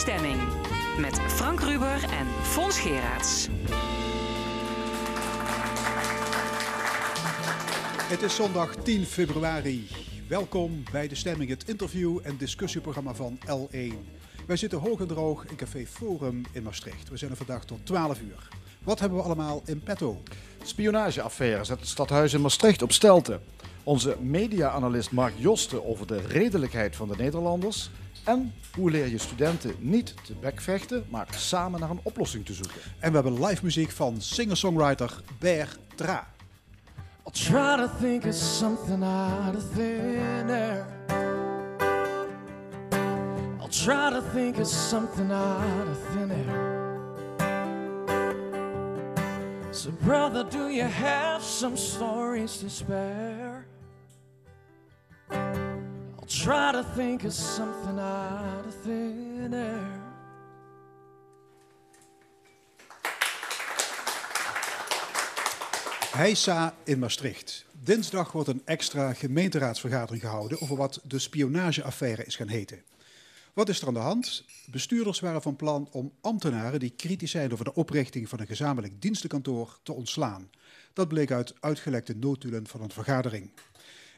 Stemming. Met Frank Ruber en Fons Geraerts. Het is zondag 10 februari. Welkom bij De Stemming, het interview- en discussieprogramma van L1. Wij zitten hoog en droog in Café Forum in Maastricht. We zijn er vandaag tot 12 uur. Wat hebben we allemaal in petto? Spionageaffaire zet het stadhuis in Maastricht op stelte. Onze media-analyst Mark Josten over de redelijkheid van de Nederlanders. En hoe leer je studenten niet te bekvechten, maar samen naar een oplossing te zoeken. En we hebben live muziek van singer-songwriter Ber Tra. I'll try to think of something out of thin air. I'll try to think of something out of thin air. So, brother, do you have some stories to spare? Try to think of something out of thin air. Heisa in Maastricht. Dinsdag wordt een extra gemeenteraadsvergadering gehouden over wat de spionageaffaire is gaan heten. Wat is er aan de hand? Bestuurders waren van plan om ambtenaren die kritisch zijn over de oprichting van een gezamenlijk dienstenkantoor te ontslaan. Dat bleek uit uitgelekte notulen van een vergadering.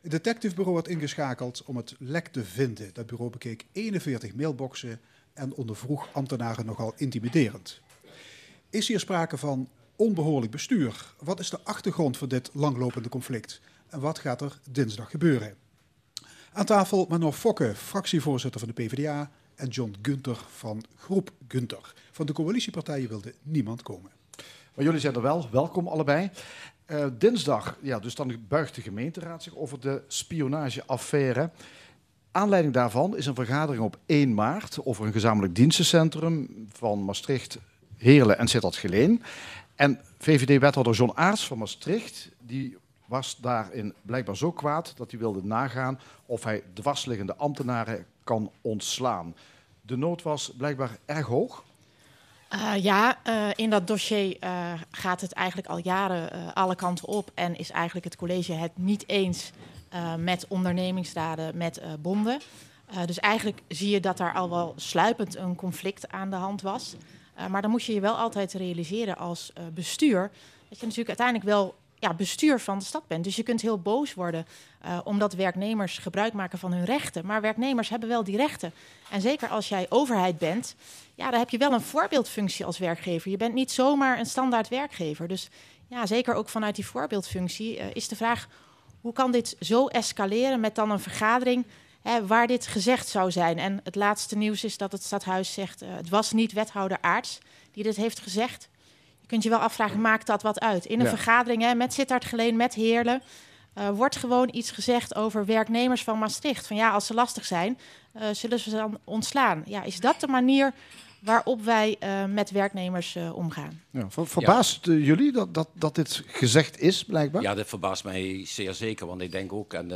Het detectivebureau werd ingeschakeld om het lek te vinden. Dat bureau bekeek 41 mailboxen en ondervroeg ambtenaren nogal intimiderend. Is hier sprake van onbehoorlijk bestuur? Wat is de achtergrond van dit langlopende conflict? En wat gaat er dinsdag gebeuren? Aan tafel Manon Fokke, fractievoorzitter van de PvdA, en John Gunter van Groep Gunter. Van de coalitiepartijen wilde niemand komen. Maar jullie zijn er wel, welkom allebei. Uh, dinsdag, ja, dus dan buigt de gemeenteraad zich over de spionageaffaire. Aanleiding daarvan is een vergadering op 1 maart over een gezamenlijk dienstencentrum van Maastricht, Heerlen en Sittard-Geleen. En VVD-wethouder John Aarts van Maastricht, die was daarin blijkbaar zo kwaad dat hij wilde nagaan of hij dwarsliggende ambtenaren kan ontslaan. De nood was blijkbaar erg hoog. Uh, ja, uh, in dat dossier uh, gaat het eigenlijk al jaren alle kanten op en is eigenlijk het college het niet eens met ondernemingsraden, met bonden. dus eigenlijk zie je dat daar al wel sluipend een conflict aan de hand was. maar dan moet je je wel altijd realiseren als bestuur dat je natuurlijk uiteindelijk wel ja, bestuur van de stad bent. Dus je kunt heel boos worden omdat werknemers gebruik maken van hun rechten. Maar werknemers hebben wel die rechten. En zeker als jij overheid bent, ja, dan heb je wel een voorbeeldfunctie als werkgever. Je bent niet zomaar een standaard werkgever. Dus ja, zeker ook vanuit die voorbeeldfunctie uh, is de vraag... hoe kan dit zo escaleren met dan een vergadering... Hè, waar dit gezegd zou zijn. En het laatste nieuws is dat het stadhuis zegt... Uh, het was niet wethouder Aarts die dit heeft gezegd kunt je wel afvragen, maakt dat wat uit? In een ja. vergadering hè, met Sittard Geleen, met Heerlen... Uh, wordt gewoon iets gezegd over werknemers van Maastricht. Van ja, als ze lastig zijn, uh, zullen ze dan ontslaan. Ja, is dat de manier waarop wij uh, met werknemers omgaan? Ja, ver verbaast ja. jullie dat, dat, dat dit gezegd is, blijkbaar? Ja, dit verbaast mij zeer zeker. Want ik denk ook... En,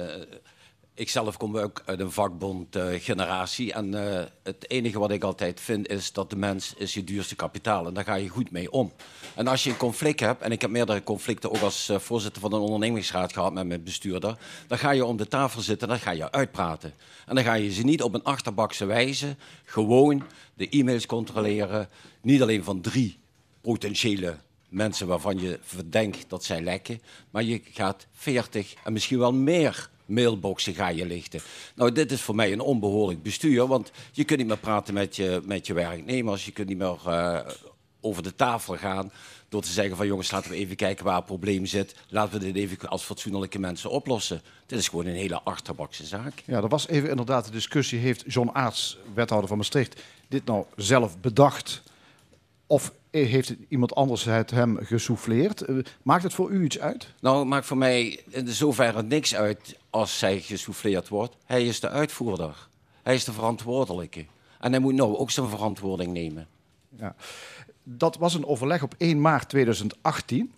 ik zelf kom ook uit een vakbond-generatie. Uh, en uh, het enige wat ik altijd vind is dat de mens is je duurste kapitaal. En daar ga je goed mee om. En als je een conflict hebt, en ik heb meerdere conflicten ook als uh, voorzitter van een ondernemingsraad gehad met mijn bestuurder. Dan ga je om de tafel zitten en dan ga je uitpraten. En dan ga je ze niet op een achterbakse wijze gewoon de e-mails controleren. Niet alleen van drie potentiële mensen waarvan je verdenkt dat zij lekken. Maar je gaat veertig en misschien wel meer mailboxen ga je lichten. Nou, dit is voor mij een onbehoorlijk bestuur, want je kunt niet meer praten met je, met je werknemers, je kunt niet meer uh, over de tafel gaan door te zeggen van jongens, laten we even kijken waar het probleem zit. Laten we dit even als fatsoenlijke mensen oplossen. Dit is gewoon een hele achterbakse zaak. Ja, er was even inderdaad de discussie, heeft John Aarts, wethouder van Maastricht, dit nou zelf bedacht? Of heeft iemand anders het hem gesouffleerd? Maakt het voor u iets uit? Nou, het maakt voor mij in zoverre niks uit als zij gesouffleerd wordt. Hij is de uitvoerder. Hij is de verantwoordelijke. En hij moet nou ook zijn verantwoording nemen. Ja. Dat was een overleg op 1 maart 2018.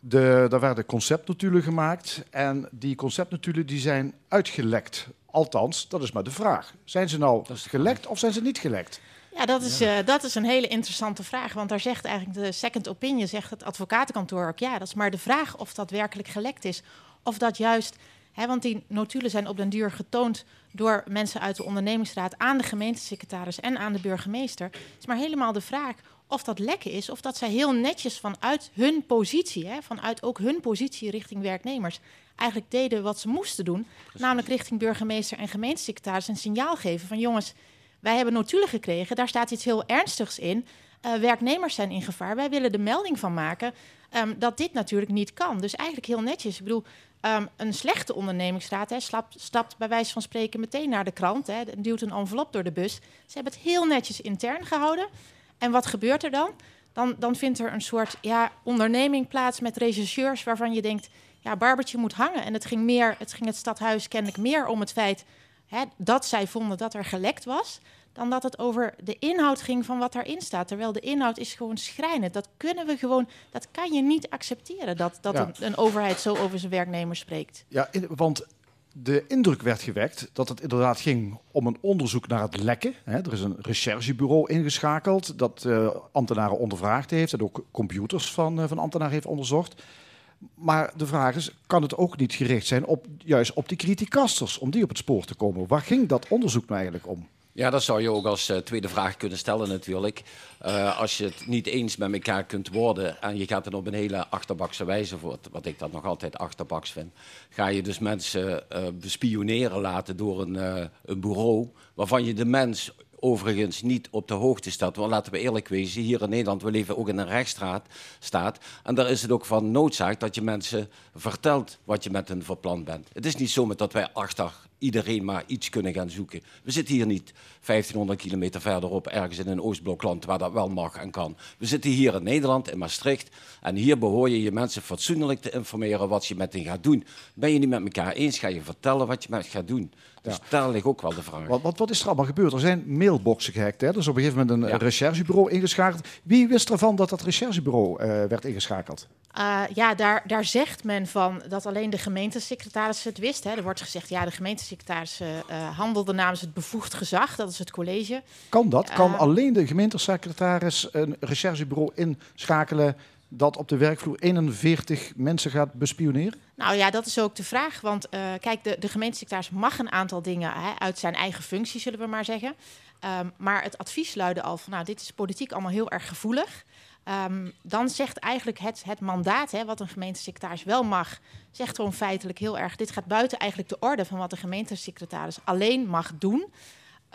De, daar werden conceptnotulen gemaakt en die conceptnotulen die zijn uitgelekt. Althans, dat is maar de vraag. Zijn ze nou gelekt of zijn ze niet gelekt? Ja, dat is, ja. Uh, dat is een hele interessante vraag. Want daar zegt eigenlijk de second opinion, zegt het advocatenkantoor ook... ja, dat is maar de vraag of dat werkelijk gelekt is. Of dat juist Hè, want die notulen zijn op den duur getoond door mensen uit de ondernemingsraad aan de gemeentesecretaris en aan de burgemeester. Het is maar helemaal de vraag of dat lekker is, of dat zij heel netjes vanuit hun positie, hè, vanuit ook hun positie richting werknemers, eigenlijk deden wat ze moesten doen. Namelijk richting burgemeester en gemeentesecretaris een signaal geven van jongens, wij hebben notulen gekregen, daar staat iets heel ernstigs in. Uh, werknemers zijn in gevaar. Wij willen de melding van maken um, dat dit natuurlijk niet kan. Dus eigenlijk heel netjes. Ik bedoel, um, een slechte ondernemingsraad hè, stapt, bij wijze van spreken meteen naar de krant. Hè, duwt een envelop door de bus. Ze hebben het heel netjes intern gehouden. En wat gebeurt er dan? Dan, dan vindt er een soort ja, onderneming plaats met rechercheurs waarvan je denkt, ja, Barbertje moet hangen. En het ging, meer, het ging het stadhuis kennelijk meer om het feit hè, dat zij vonden dat er gelekt was, dan dat het over de inhoud ging van wat daarin staat. Terwijl de inhoud is gewoon schrijnend. Dat kunnen we gewoon, dat kan je niet accepteren dat, dat een, een, overheid zo over zijn werknemers spreekt. Ja, want de indruk werd gewekt dat het inderdaad ging om een onderzoek naar het lekken. er is een recherchebureau ingeschakeld dat uh, ambtenaren ondervraagd heeft en ook computers van, uh, van ambtenaren heeft onderzocht. Maar de vraag is, kan het ook niet gericht zijn op juist op die criticasters, om die op het spoor te komen? Waar ging dat onderzoek nou eigenlijk om? Ja, dat zou je ook als uh, tweede vraag kunnen stellen natuurlijk. Uh, als je het niet eens met elkaar kunt worden en je gaat het op een hele achterbakse wijze, voor wat ik dat nog altijd achterbaks vind, ga je dus mensen uh, bespioneren laten door een, een bureau waarvan je de mens overigens niet op de hoogte staat. Want laten we eerlijk wezen, hier in Nederland, we leven ook in een rechtsstaat. Staat, en daar is het ook van noodzaak dat je mensen vertelt wat je met hen verpland bent. Het is niet zo met dat wij achter iedereen maar iets kunnen gaan zoeken. We zitten hier niet 1500 kilometer verderop, ergens in een Oostblokland, waar dat wel mag en kan. We zitten hier in Nederland, in Maastricht. En hier behoor je je mensen fatsoenlijk te informeren wat je met hen gaat doen. Ben je niet met elkaar eens, ga je vertellen wat je met gaat doen. Dus daar ligt ook wel de vraag. Wat, wat, wat, is er allemaal gebeurd? Er zijn mailboxen gehackt. Hè? Dus op een gegeven moment een recherchebureau ingeschakeld. Wie wist ervan dat dat recherchebureau uh, werd ingeschakeld? Uh, ja, daar, daar zegt men van dat alleen de gemeentesecretaris het wist. Hè. Er wordt gezegd, ja, de gemeentesecretaris uh, handelde namens het bevoegd gezag. Dat is het college. Kan dat? kan alleen de gemeentesecretaris een recherchebureau inschakelen dat op de werkvloer 41 mensen gaat bespioneren? Nou ja, dat is ook de vraag. Want uh, kijk, de, de gemeentesecretaris mag een aantal dingen hè, uit zijn eigen functie, zullen we maar zeggen. Um, maar het advies luidde al van, nou, dit is politiek allemaal heel erg gevoelig. Um, dan zegt eigenlijk het, het mandaat, hè, wat een gemeentesecretaris wel mag, zegt gewoon feitelijk heel erg, dit gaat buiten eigenlijk de orde van wat de gemeentesecretaris alleen mag doen.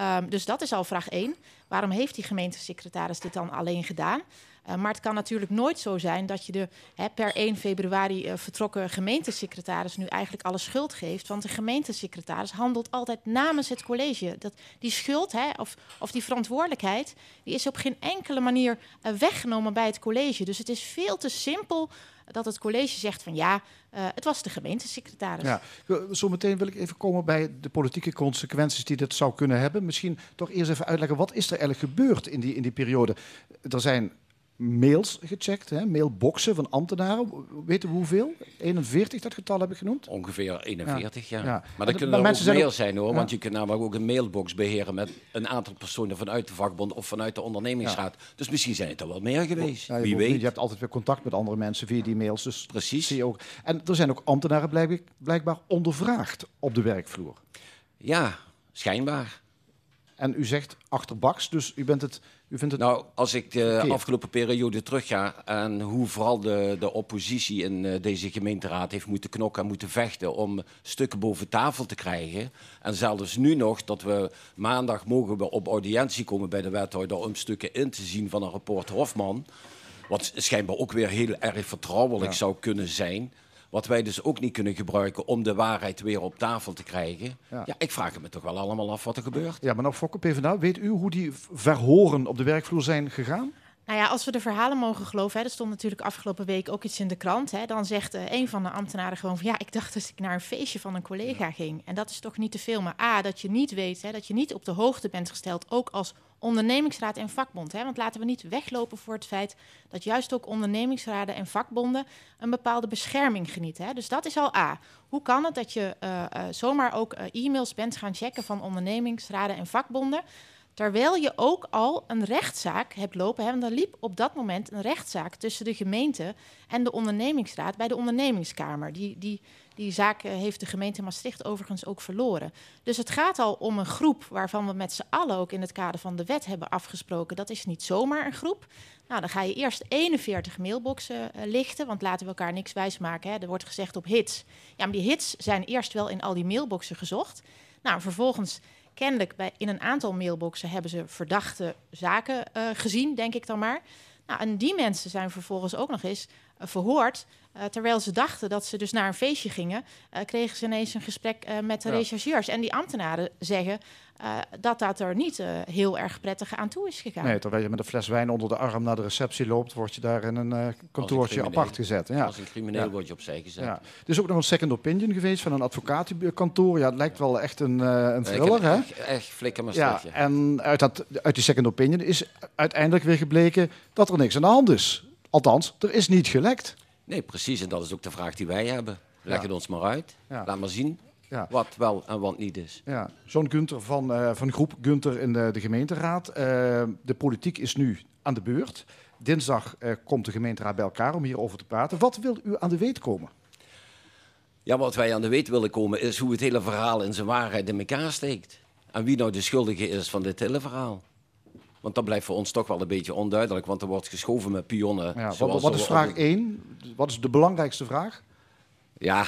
Um, dus dat is al vraag 1. Waarom heeft die gemeentesecretaris dit dan alleen gedaan? Uh, maar het kan natuurlijk nooit zo zijn dat je de hè, per 1 februari uh, vertrokken gemeentesecretaris nu eigenlijk alle schuld geeft. Want de gemeentesecretaris handelt altijd namens het college. Dat, die schuld hè, of, of die verantwoordelijkheid die is op geen enkele manier uh, weggenomen bij het college. Dus het is veel te simpel dat het college zegt van ja, het was de gemeentesecretaris. Ja, zometeen wil ik even komen bij de politieke consequenties die dit zou kunnen hebben. Misschien toch eerst even uitleggen, wat is er eigenlijk gebeurd in die, in die periode? Er zijn mails gecheckt, hè, mailboxen van ambtenaren. Weten we hoeveel? 41, dat getal heb ik genoemd? Ongeveer 41, ja. ja. Maar dat kunnen er ook meer zijn hoor, want je kunt namelijk ook een mailbox beheren met een aantal personen vanuit de vakbond of vanuit de ondernemingsraad. Dus misschien zijn het er wel meer geweest. Wie weet. Je hebt altijd weer contact met andere mensen via die mails. Dus Precies. Zie je ook. En er zijn ook ambtenaren blijkbaar ondervraagd op de werkvloer. Ja, schijnbaar. En u zegt achterbaks, dus u bent het u vindt het nou, als ik de afgelopen periode terugga en hoe vooral de, de oppositie in uh, deze gemeenteraad heeft moeten knokken en moeten vechten om stukken boven tafel te krijgen. En zelfs nu nog dat we maandag mogen we op audiëntie komen bij de wethouder om stukken in te zien van een rapport Hofman. Wat schijnbaar ook weer heel erg vertrouwelijk zou kunnen zijn. Wat wij dus ook niet kunnen gebruiken om de waarheid weer op tafel te krijgen. Ja, ik vraag me toch wel allemaal af wat er gebeurt. Ja, maar nou Fokke PvdA, weet u hoe die verhoren op de werkvloer zijn gegaan? Nou ja, als we de verhalen mogen geloven, hè, er stond natuurlijk afgelopen week ook iets in de krant. Hè, dan zegt uh, een van de ambtenaren gewoon van ja, ik dacht dat ik naar een feestje van een collega ging. En dat is toch niet te veel. Maar A, dat je niet weet, hè, dat je niet op de hoogte bent gesteld, ook als ondernemingsraad en vakbond. Hè? Want laten we niet weglopen voor het feit dat juist ook ondernemingsraden en vakbonden een bepaalde bescherming genieten. Hè? Dus dat is al A. Hoe kan het dat je uh, uh, zomaar ook uh, e-mails bent gaan checken van ondernemingsraden en vakbonden? Terwijl je ook al een rechtszaak hebt lopen. Hè, want er liep op dat moment een rechtszaak tussen de gemeente en de ondernemingsraad bij de ondernemingskamer. Die, die, die zaak eh, heeft de gemeente Maastricht overigens ook verloren. Dus het gaat al om een groep waarvan we met z'n allen ook in het kader van de wet hebben afgesproken. Dat is niet zomaar een groep. Nou, dan ga je eerst 41 mailboxen uh, lichten, want laten we elkaar niks wijsmaken. Hè. Er wordt gezegd op hits. Ja, maar die hits zijn eerst wel in al die mailboxen gezocht. Nou, vervolgens kennelijk bij, in een aantal mailboxen hebben ze verdachte zaken uh, gezien, denk ik dan maar. Nou, en die mensen zijn vervolgens ook nog eens verhoord. Uh, terwijl ze dachten dat ze dus naar een feestje gingen, kregen ze ineens een gesprek met de ja. rechercheurs. En die ambtenaren zeggen dat dat er niet heel erg prettig aan toe is gegaan. Nee, terwijl je met een fles wijn onder de arm naar de receptie loopt, word je daar in een kantoortje apart gezet. Ja. Als een crimineel ja. word je opzij gezet. Ja. Er is ook nog een second opinion geweest van een advocatenkantoor. Ja, het lijkt wel echt een, een thriller, hè? Echt, echt flikker maar ja, En uit, dat, uit die second opinion is uiteindelijk weer gebleken dat er niks aan de hand is. Althans, er is niet gelekt. Nee, precies. En dat is ook de vraag die wij hebben. Leg ja. het ons maar uit. Ja. Laat maar zien ja. wat wel en wat niet is. Ja. Zo'n Gunther van, uh, van groep Gunther in de, de gemeenteraad. Uh, de politiek is nu aan de beurt. Dinsdag uh, komt de gemeenteraad bij elkaar om hierover te praten. Wat wil u aan de weet komen? Ja, wat wij aan de weet willen komen is hoe het hele verhaal in zijn waarheid in elkaar steekt. En wie nou de schuldige is van dit hele verhaal. Want dat blijft voor ons toch wel een beetje onduidelijk, want er wordt geschoven met pionnen. Ja, wat, wat is vraag 1? Wat is de belangrijkste vraag? Ja,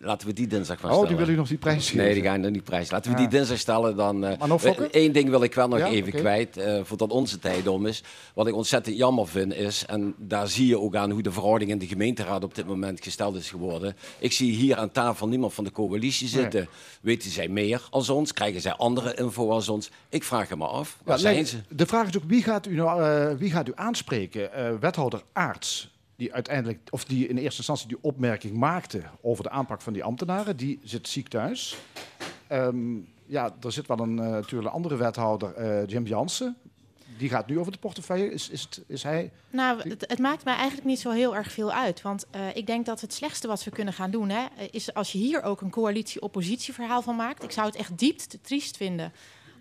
laten we die dinsdag van stellen. Oh, die wil u nog die prijs geven? Nee, die gaan nog niet prijs. Laten we die dinsdag stellen. Dan, uh, maar nog Eén ding wil ik wel nog ja, even okay. kwijt, uh, voordat onze tijd om is. Wat ik ontzettend jammer vind is, en daar zie je ook aan hoe de verhouding in de gemeenteraad op dit moment gesteld is geworden. Ik zie hier aan tafel niemand van de coalitie zitten. Nee. Weten zij meer als ons? Krijgen zij andere info als ons? Ik vraag het me af. Waar ja, zijn nee, ze? De vraag is ook, wie gaat u, nou, uh, wie gaat u aanspreken? Wethouder Aarts die uiteindelijk, of die in eerste instantie die opmerking maakte over de aanpak van die ambtenaren, die zit ziek thuis. Um, ja, er zit wel een uh, natuurlijk andere wethouder, uh, Jim Jansen. Die gaat nu over de portefeuille. Is, is, het, is hij. Nou, het, het, maakt mij eigenlijk niet zo heel erg veel uit. Want uh, ik denk dat het slechtste wat we kunnen gaan doen, hè, is als je hier ook een coalitie-oppositieverhaal van maakt. Ik zou het echt diep te triest vinden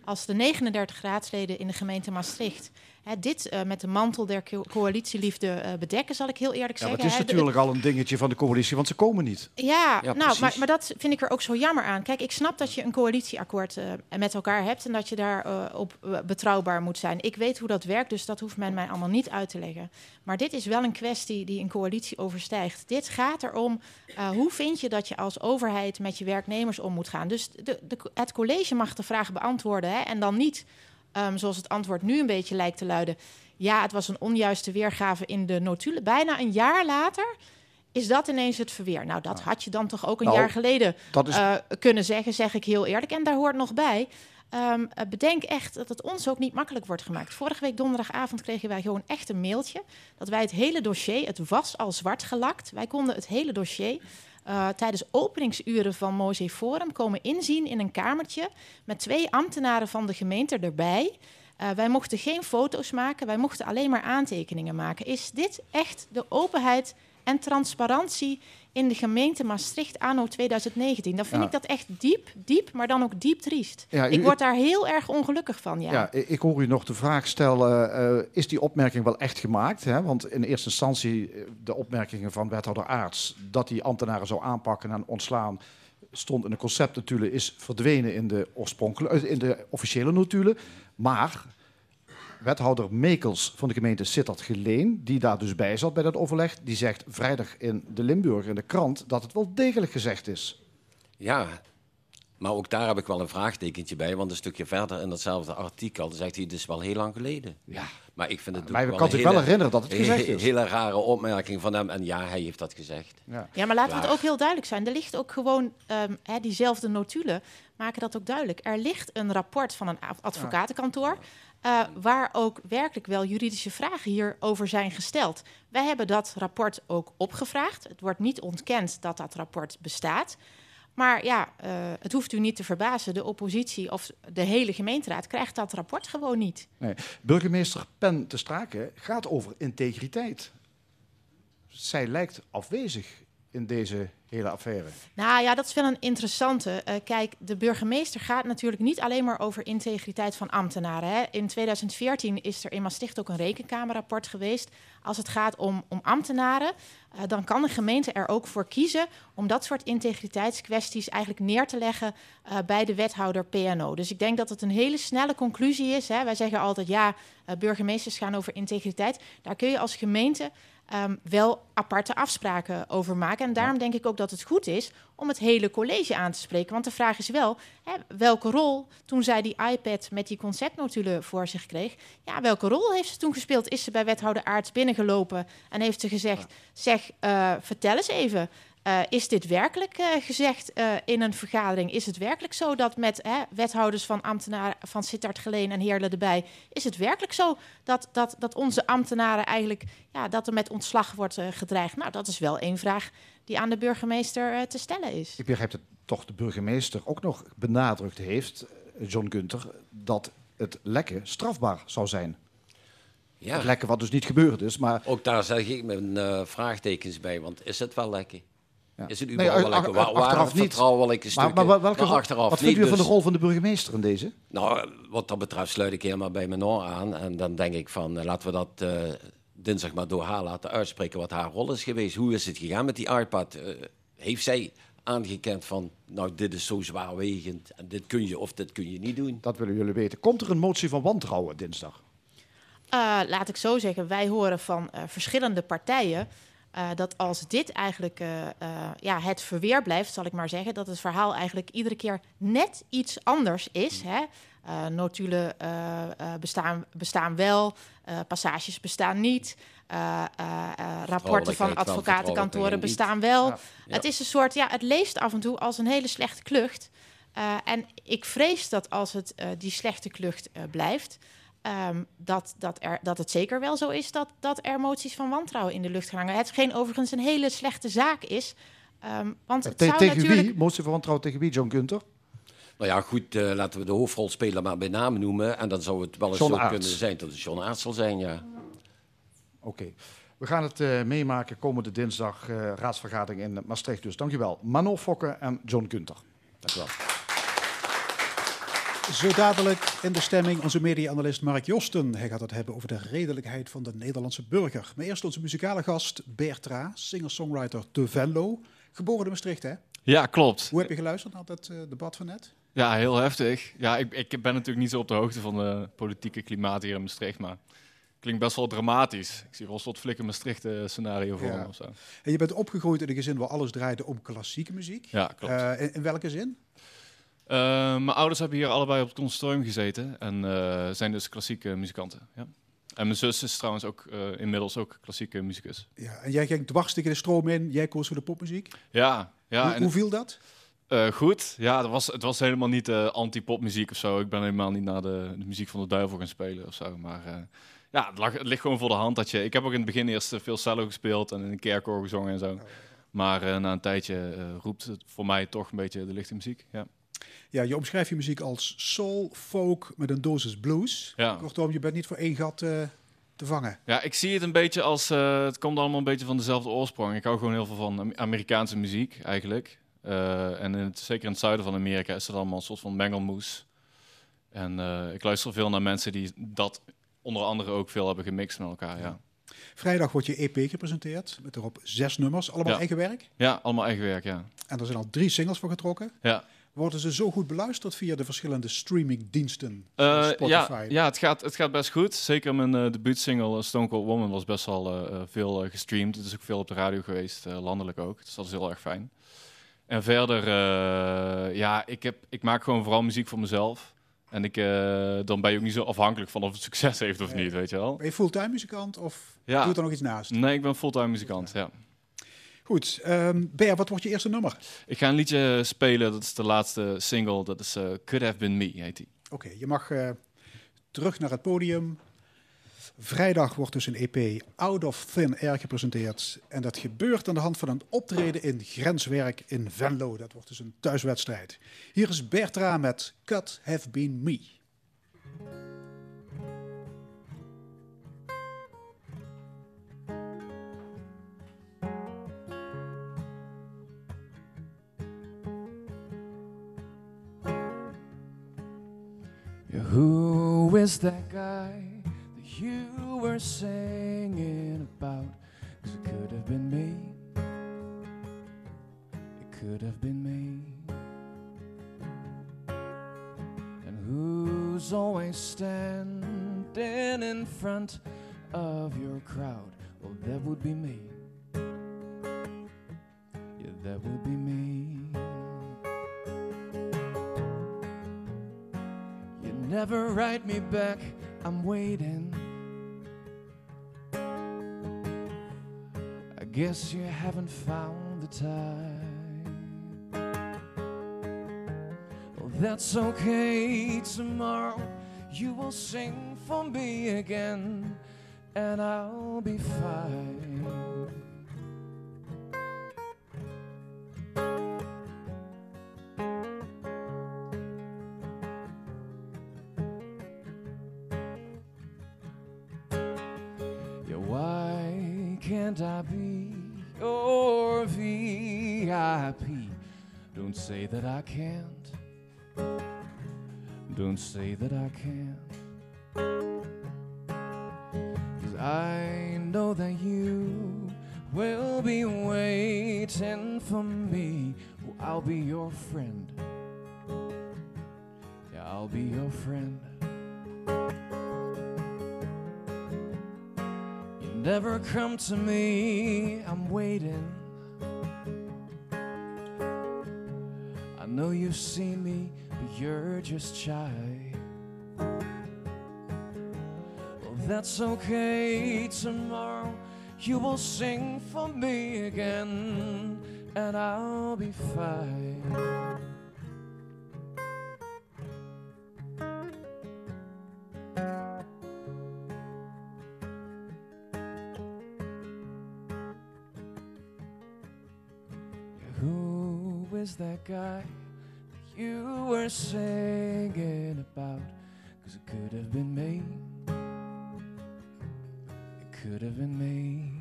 als de 39 raadsleden in de gemeente Maastricht Hè, dit uh, met de mantel der co coalitieliefde uh, bedekken, zal ik heel eerlijk ja, zeggen. het is hè, natuurlijk al een dingetje van de coalitie, want ze komen niet. Ja, ja nou, maar, maar, dat vind ik er ook zo jammer aan. Kijk, ik snap dat je een coalitieakkoord uh, met elkaar hebt en dat je daar op betrouwbaar moet zijn. Ik weet hoe dat werkt, dus dat hoeft men mij allemaal niet uit te leggen. Maar dit is wel een kwestie die een coalitie overstijgt. Dit gaat erom, hoe vind je dat je als overheid met je werknemers om moet gaan. Dus de, de, het college mag de vraag beantwoorden hè, en dan niet um, zoals het antwoord nu een beetje lijkt te luiden. Ja, het was een onjuiste weergave in de notulen. Bijna een jaar later is dat ineens het verweer. Nou, dat had je dan toch ook een nou, jaar geleden is... uh, kunnen zeggen, zeg ik heel eerlijk. En daar hoort nog bij. Um, bedenk echt dat het ons ook niet makkelijk wordt gemaakt. Vorige week donderdagavond kregen wij gewoon echt een mailtje dat wij het hele dossier, het was al zwart gelakt. Wij konden het hele dossier uh, tijdens openingsuren van Moze Forum komen inzien in een kamertje met twee ambtenaren van de gemeente erbij. Uh, wij mochten geen foto's maken, wij mochten alleen maar aantekeningen maken. Is dit echt de openheid en transparantie in de gemeente Maastricht anno 2019. Dan vind ja. ik dat echt diep, diep, maar dan ook diep triest. Ja, u, ik word daar heel erg ongelukkig van. Ja, ja ik hoor u nog de vraag stellen, uh, is die opmerking wel echt gemaakt? Hè? Want in eerste instantie de opmerkingen van wethouder Aarts... dat die ambtenaren zou aanpakken en ontslaan... stond in het concept natuurlijk, is verdwenen in de, oorspronkelijke, in de officiële notulen. Maar wethouder Mekels van de gemeente Sittard Geleen, die daar dus bij zat bij dat overleg, die zegt vrijdag in de Limburg in de krant dat het wel degelijk gezegd is. Ja, maar ook daar heb ik wel een vraagtekentje bij, want een stukje verder in datzelfde artikel zegt hij dus wel heel lang geleden. Ja. Maar ik vind het. Maar je kan zich wel herinneren dat het gezegd is. Een hele rare opmerking van hem en ja, hij heeft dat gezegd. Ja, ja maar laten we het ook heel duidelijk zijn. Er ligt ook gewoon um, hè, diezelfde notulen maken dat ook duidelijk. Er ligt een rapport van een advocatenkantoor. Uh, waar ook werkelijk wel juridische vragen hierover zijn gesteld. Wij hebben dat rapport ook opgevraagd. Het wordt niet ontkend dat dat rapport bestaat. Maar ja, uh, het hoeft u niet te verbazen. De oppositie of de hele gemeenteraad krijgt dat rapport gewoon niet. Nee. Burgemeester Pen te Strake gaat over integriteit. Zij lijkt afwezig in deze hele affaire? Nou ja, dat is wel een interessante. Uh, kijk, de burgemeester gaat natuurlijk niet alleen maar over integriteit van ambtenaren. Hè. In 2014 is er in Maastricht ook een rekenkamerrapport geweest. Als het gaat om, om ambtenaren, uh, dan kan de gemeente er ook voor kiezen om dat soort integriteitskwesties eigenlijk neer te leggen uh, bij de wethouder PNO. Dus ik denk dat het een hele snelle conclusie is. Hè. Wij zeggen altijd ja, burgemeesters gaan over integriteit. Daar kun je als gemeente um, wel aparte afspraken over maken. En daarom denk ik ook dat het goed is om het hele college aan te spreken. Want de vraag is wel, hè, welke rol, toen zij die iPad met die conceptnotulen voor zich kreeg, ja, welke rol heeft ze toen gespeeld? Is ze bij wethouder Aarts binnengelopen en heeft ze gezegd, zeg, uh, vertel eens even, uh, is dit werkelijk uh, gezegd uh, in een vergadering? Is het werkelijk zo dat met hè, wethouders van ambtenaren van Sittard Geleen en Heerlen erbij, is het werkelijk zo dat, dat, dat onze ambtenaren eigenlijk, ja, dat er met ontslag wordt gedreigd? Nou, dat is wel één vraag die aan de burgemeester te stellen is. Ik begrijp dat toch de burgemeester ook nog benadrukt heeft, John Gunther, dat het lekken strafbaar zou zijn. Ja. Het lekken wat dus niet gebeurd is, maar... Ook daar zeg ik mijn vraagtekens bij, want is het wel lekken? Ja. Is het überhaupt nee, wel lekker? Waar, achteraf niet. Vertrouwelijke stukken? Maar, maar, welke, maar achteraf wat vindt u van de dus- rol van de burgemeester in deze? Nou, wat dat betreft sluit ik helemaal bij mijn oor aan. En dan denk ik van, uh, laten we dat uh, dinsdag maar door haar laten uitspreken wat haar rol is geweest. Hoe is het gegaan met die iPad? Uh, heeft zij aangekend van, nou, dit is zo zwaarwegend en dit kun je of dit kun je niet doen? Dat willen jullie weten. Komt er een motie van wantrouwen dinsdag? laat ik zo zeggen, wij horen van verschillende partijen uh, dat als dit eigenlijk uh, uh, ja, het verweer blijft, zal ik maar zeggen, dat het verhaal eigenlijk iedere keer net iets anders is. Hè? notulen bestaan, bestaan wel, passages bestaan niet, rapporten van advocatenkantoren bestaan wel. Ja, ja. Het is een soort, ja, het leest af en toe als een hele slechte klucht. en ik vrees dat als het die slechte klucht blijft, Um, dat, dat, er, dat het zeker wel zo is dat, dat er moties van wantrouwen in de lucht hangen. Het geen overigens een hele slechte zaak is. Um, want het zou tegen natuurlijk... wie? Motie van wantrouwen tegen wie, John Gunther? Nou ja, goed, uh, laten we de hoofdrolspeler maar bij naam noemen. En dan zou het wel eens John zo Aerts. kunnen zijn dat het John Aerts zal zijn, ja. Oké. Okay. We gaan het uh, meemaken komende dinsdag uh, raadsvergadering in Maastricht. Dus dankjewel Manon Fokke en John Gunther. Dankjewel. Zo dadelijk in de stemming onze media-analyst Mark Josten. Hij gaat het hebben over de redelijkheid van de Nederlandse burger. Maar eerst onze muzikale gast Bertra, singer-songwriter te Venlo. Geboren in Maastricht, hè? Ja, klopt. Hoe heb je geluisterd naar dat uh, debat van net? Ja, heel heftig. Ja, ik, ik ben natuurlijk niet zo op de hoogte van de politieke klimaat hier in Maastricht, maar klinkt best wel dramatisch. Ik zie wel een soort flikker Maastricht uh, scenario voor ja. me of zo. En je bent opgegroeid in een gezin waar alles draaide om klassieke muziek. Ja, klopt. Uh, in, in welke zin? Uh, mijn ouders hebben hier allebei op het conservatorium gezeten en uh, zijn dus klassieke muzikanten. Ja. En mijn zus is trouwens ook uh, inmiddels ook klassieke muzikus. Ja, en jij ging dwars tegen de stroom in, jij koos voor de popmuziek? Ja. ja hoe, en hoe viel dat? goed, ja, het was, het was helemaal niet anti-popmuziek of zo. Ik ben helemaal niet naar de, de, muziek van de duivel gaan spelen of zo. Maar ja, het, lag, het, ligt gewoon voor de hand dat je... Ik heb ook in het begin eerst veel cello gespeeld en in een kerkkoor gezongen en zo. Oh. Maar na een tijdje roept het voor mij toch een beetje de lichte muziek, ja. Ja, je omschrijft je muziek als soul, folk met een dosis blues. Ja. Kortom, je bent niet voor één gat uh, te vangen. Ja, ik zie het een beetje als... Uh, het komt allemaal een beetje van dezelfde oorsprong. Ik hou gewoon heel veel van Amerikaanse muziek, eigenlijk. Uh, en in het, zeker in het zuiden van Amerika is het allemaal een soort van mengelmoes. En ik luister veel naar mensen die dat onder andere ook veel hebben gemixt met elkaar, ja. ja. Vrijdag wordt je EP gepresenteerd met erop zes nummers. Allemaal eigen werk? Ja, allemaal eigen werk, ja. En er zijn al drie singles voor getrokken? Ja. Worden ze zo goed beluisterd via de verschillende streamingdiensten? Uh, Spotify? Ja, ja het, gaat, het gaat best goed. Zeker mijn uh, debuutsingle uh, Stone Cold Woman was best wel veel gestreamd. Het is ook veel op de radio geweest, landelijk ook. Dus dat is heel erg fijn. En verder, ja, ik, heb, ik maak gewoon vooral muziek voor mezelf. En ik, dan ben je ook niet zo afhankelijk van of het succes heeft of niet, weet je wel. Ben je fulltime muzikant of ja. doe je er nog iets naast? Nee, ik ben fulltime muzikant, ja. Goed, um, Ber, wat wordt je eerste nummer? Ik ga een liedje spelen, dat is de laatste single, dat is uh, Could Have Been Me, heet die. Oké, okay, je mag uh, terug naar het podium. Vrijdag wordt dus een EP Out of Thin Air gepresenteerd. En dat gebeurt aan de hand van een optreden in Grenswerk in Venlo. Dat wordt dus een thuiswedstrijd. Hier is Bertra met Could Have Been Me. Who is that guy that you were singing about? 'Cause it could have been me. It could have been me. And who's always standing in front of your crowd? Well, that would be me. Yeah, that would be me. Write me back, I'm waiting. I guess you haven't found the time. Well, that's okay. Tomorrow you will sing for me again, and I'll be fine. Don't say that I can't. Cause I know that you will be waiting for me. I'll be your friend. Yeah, I'll be your friend. You never come to me, I'm waiting. I know you've seen me, you're just shy. Well, that's okay. Tomorrow you will sing for me again, and I'll be fine. Who is that guy you were singing about? Cause it could have been me. It could have been me.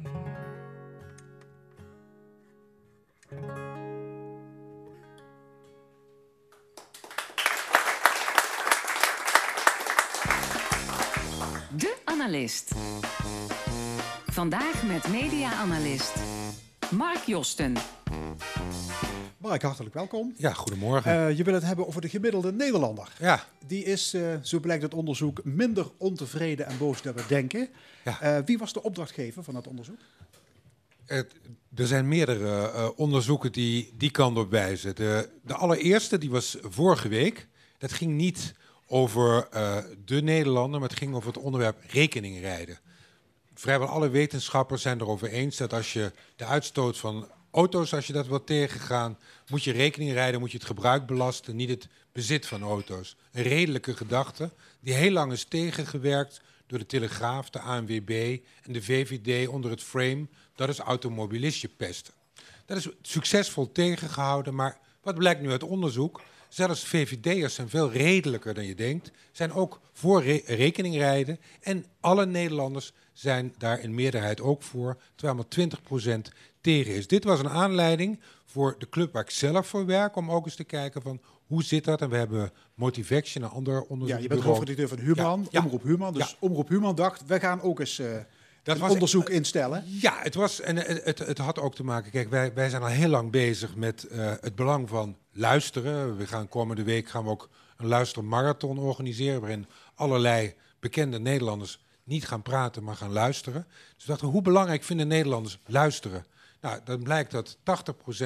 De Analist. Vandaag met media-analyst Mark Josten. Mark, hartelijk welkom. Ja, goedemorgen. Eh, je wil het hebben over de gemiddelde Nederlander. ja, Die is, eh, zo blijkt het onderzoek, minder ontevreden en boos dan we denken. Ja. Eh, wie was de opdrachtgever van dat onderzoek? het- er zijn meerdere onderzoeken die die kant op wijzen. De, de allereerste, die was vorige week. Dat ging niet over de Nederlander, maar het ging over het onderwerp rekeningrijden. Vrijwel alle wetenschappers zijn erover eens dat als je de uitstoot van auto's, als je dat wilt tegengaan, moet je rekening rijden, moet je het gebruik belasten, niet het bezit van auto's. Een redelijke gedachte die heel lang is tegengewerkt door de Telegraaf, de ANWB en de VVD onder het frame, dat is automobilistje pesten. Dat is succesvol tegengehouden, maar wat blijkt nu uit onderzoek? Zelfs VVD'ers zijn veel redelijker dan je denkt, zijn ook voor re rekeningrijden en alle Nederlanders zijn daar in meerderheid ook voor, terwijl maar 20% is. Dit was een aanleiding voor de club waar ik zelf voor werk, om ook eens te kijken van hoe zit dat? En we hebben Motivaction, een ander Ja, onderzoek. je bent hoofdredacteur van Human, Ja, ja. Omroep Human. Dus Ja. Omroep Human dacht, we gaan ook eens eh, Dat was- onderzoek instellen. Ja, het, was, en het, het, het had ook te maken. Kijk, wij, wij zijn al heel lang bezig met eh, het belang van luisteren. We gaan komende week gaan we ook een luistermarathon organiseren. Waarin allerlei bekende Nederlanders niet gaan praten, maar gaan luisteren. Dus we dachten, hoe belangrijk vinden Nederlanders luisteren? Nou, dan blijkt dat 80%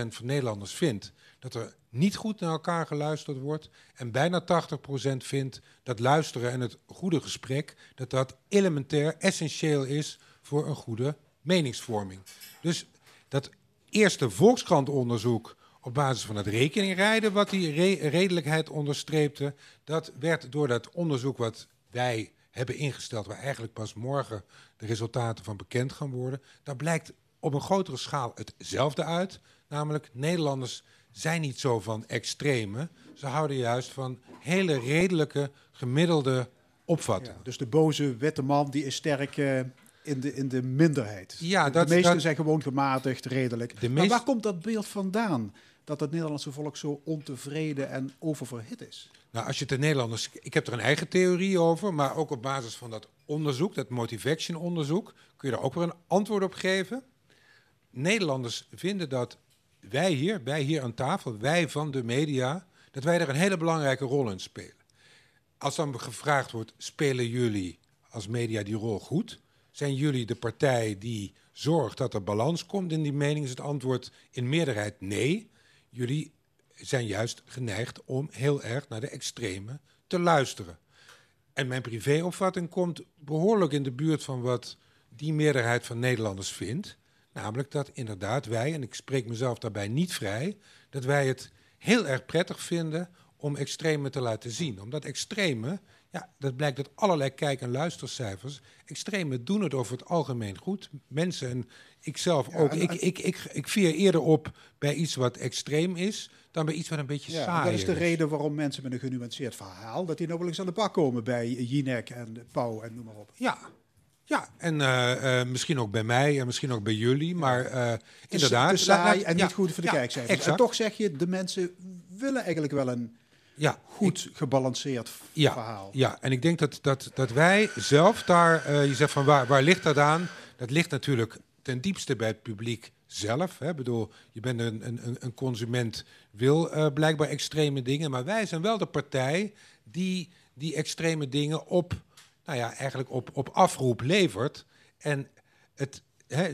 van Nederlanders vindt dat er niet goed naar elkaar geluisterd wordt. En bijna 80% vindt dat luisteren en het goede gesprek, dat dat elementair, essentieel is voor een goede meningsvorming. Dus dat eerste Volkskrant-onderzoek op basis van het rekeningrijden, wat die re- redelijkheid onderstreepte, dat werd door dat onderzoek wat wij hebben ingesteld, waar eigenlijk pas morgen de resultaten van bekend gaan worden, daar blijkt op een grotere schaal hetzelfde uit. Namelijk, Nederlanders zijn niet zo van extreme. Ze houden juist van hele redelijke, gemiddelde opvattingen. Ja, dus de boze witte man die is sterk eh, in, de, in de minderheid. Ja, de dat- meesten dat- zijn gewoon gematigd, redelijk. De Maar meest- waar komt dat beeld vandaan? Dat het Nederlandse volk zo ontevreden en oververhit is? Nou, als je de Nederlanders... Ik heb er een eigen theorie over, maar ook op basis van dat onderzoek, dat motivation onderzoek, kun je daar ook weer een antwoord op geven. Nederlanders vinden dat wij hier, wij hier aan tafel, wij van de media, dat wij er een hele belangrijke rol in spelen. Als dan gevraagd wordt, spelen jullie als media die rol goed? Zijn jullie de partij die zorgt dat er balans komt in die mening? Is het antwoord in meerderheid nee. Jullie zijn juist geneigd om heel erg naar de extreme te luisteren. En mijn privéopvatting komt behoorlijk in de buurt van wat die meerderheid van Nederlanders vindt. Namelijk dat inderdaad wij, en ik spreek mezelf daarbij niet vrij, dat wij het heel erg prettig vinden om extreme te laten zien. Omdat extreme, ja, dat blijkt uit allerlei kijk- en luistercijfers, extreme doen het over het algemeen goed. Mensen en ikzelf ook. en- ik, ik, ik, ik veer eerder op bij iets wat extreem is, dan bij iets wat een beetje Ja, saai dat is de reden waarom mensen met een genuanceerd verhaal, dat die nou wel eens aan de bak komen bij Jinek en Pauw en noem maar op. Ja, ja. en eh, eh, misschien ook bij mij en misschien ook bij jullie, maar is inderdaad. te saai laat- en ja, niet goed voor de ja, kijkcijfers. En toch zeg je, de mensen willen eigenlijk wel een ja, goed gebalanceerd ja, verhaal. Ja, en ik denk dat, dat, dat wij zelf daar, je zegt van waar, waar ligt dat aan? Dat ligt natuurlijk ten diepste bij het publiek zelf. Hè. Ik bedoel, je bent een, een, een- een consument, wil blijkbaar extreme dingen, maar wij zijn wel de partij die die extreme dingen op, nou ja, eigenlijk op, op afroep levert. En het,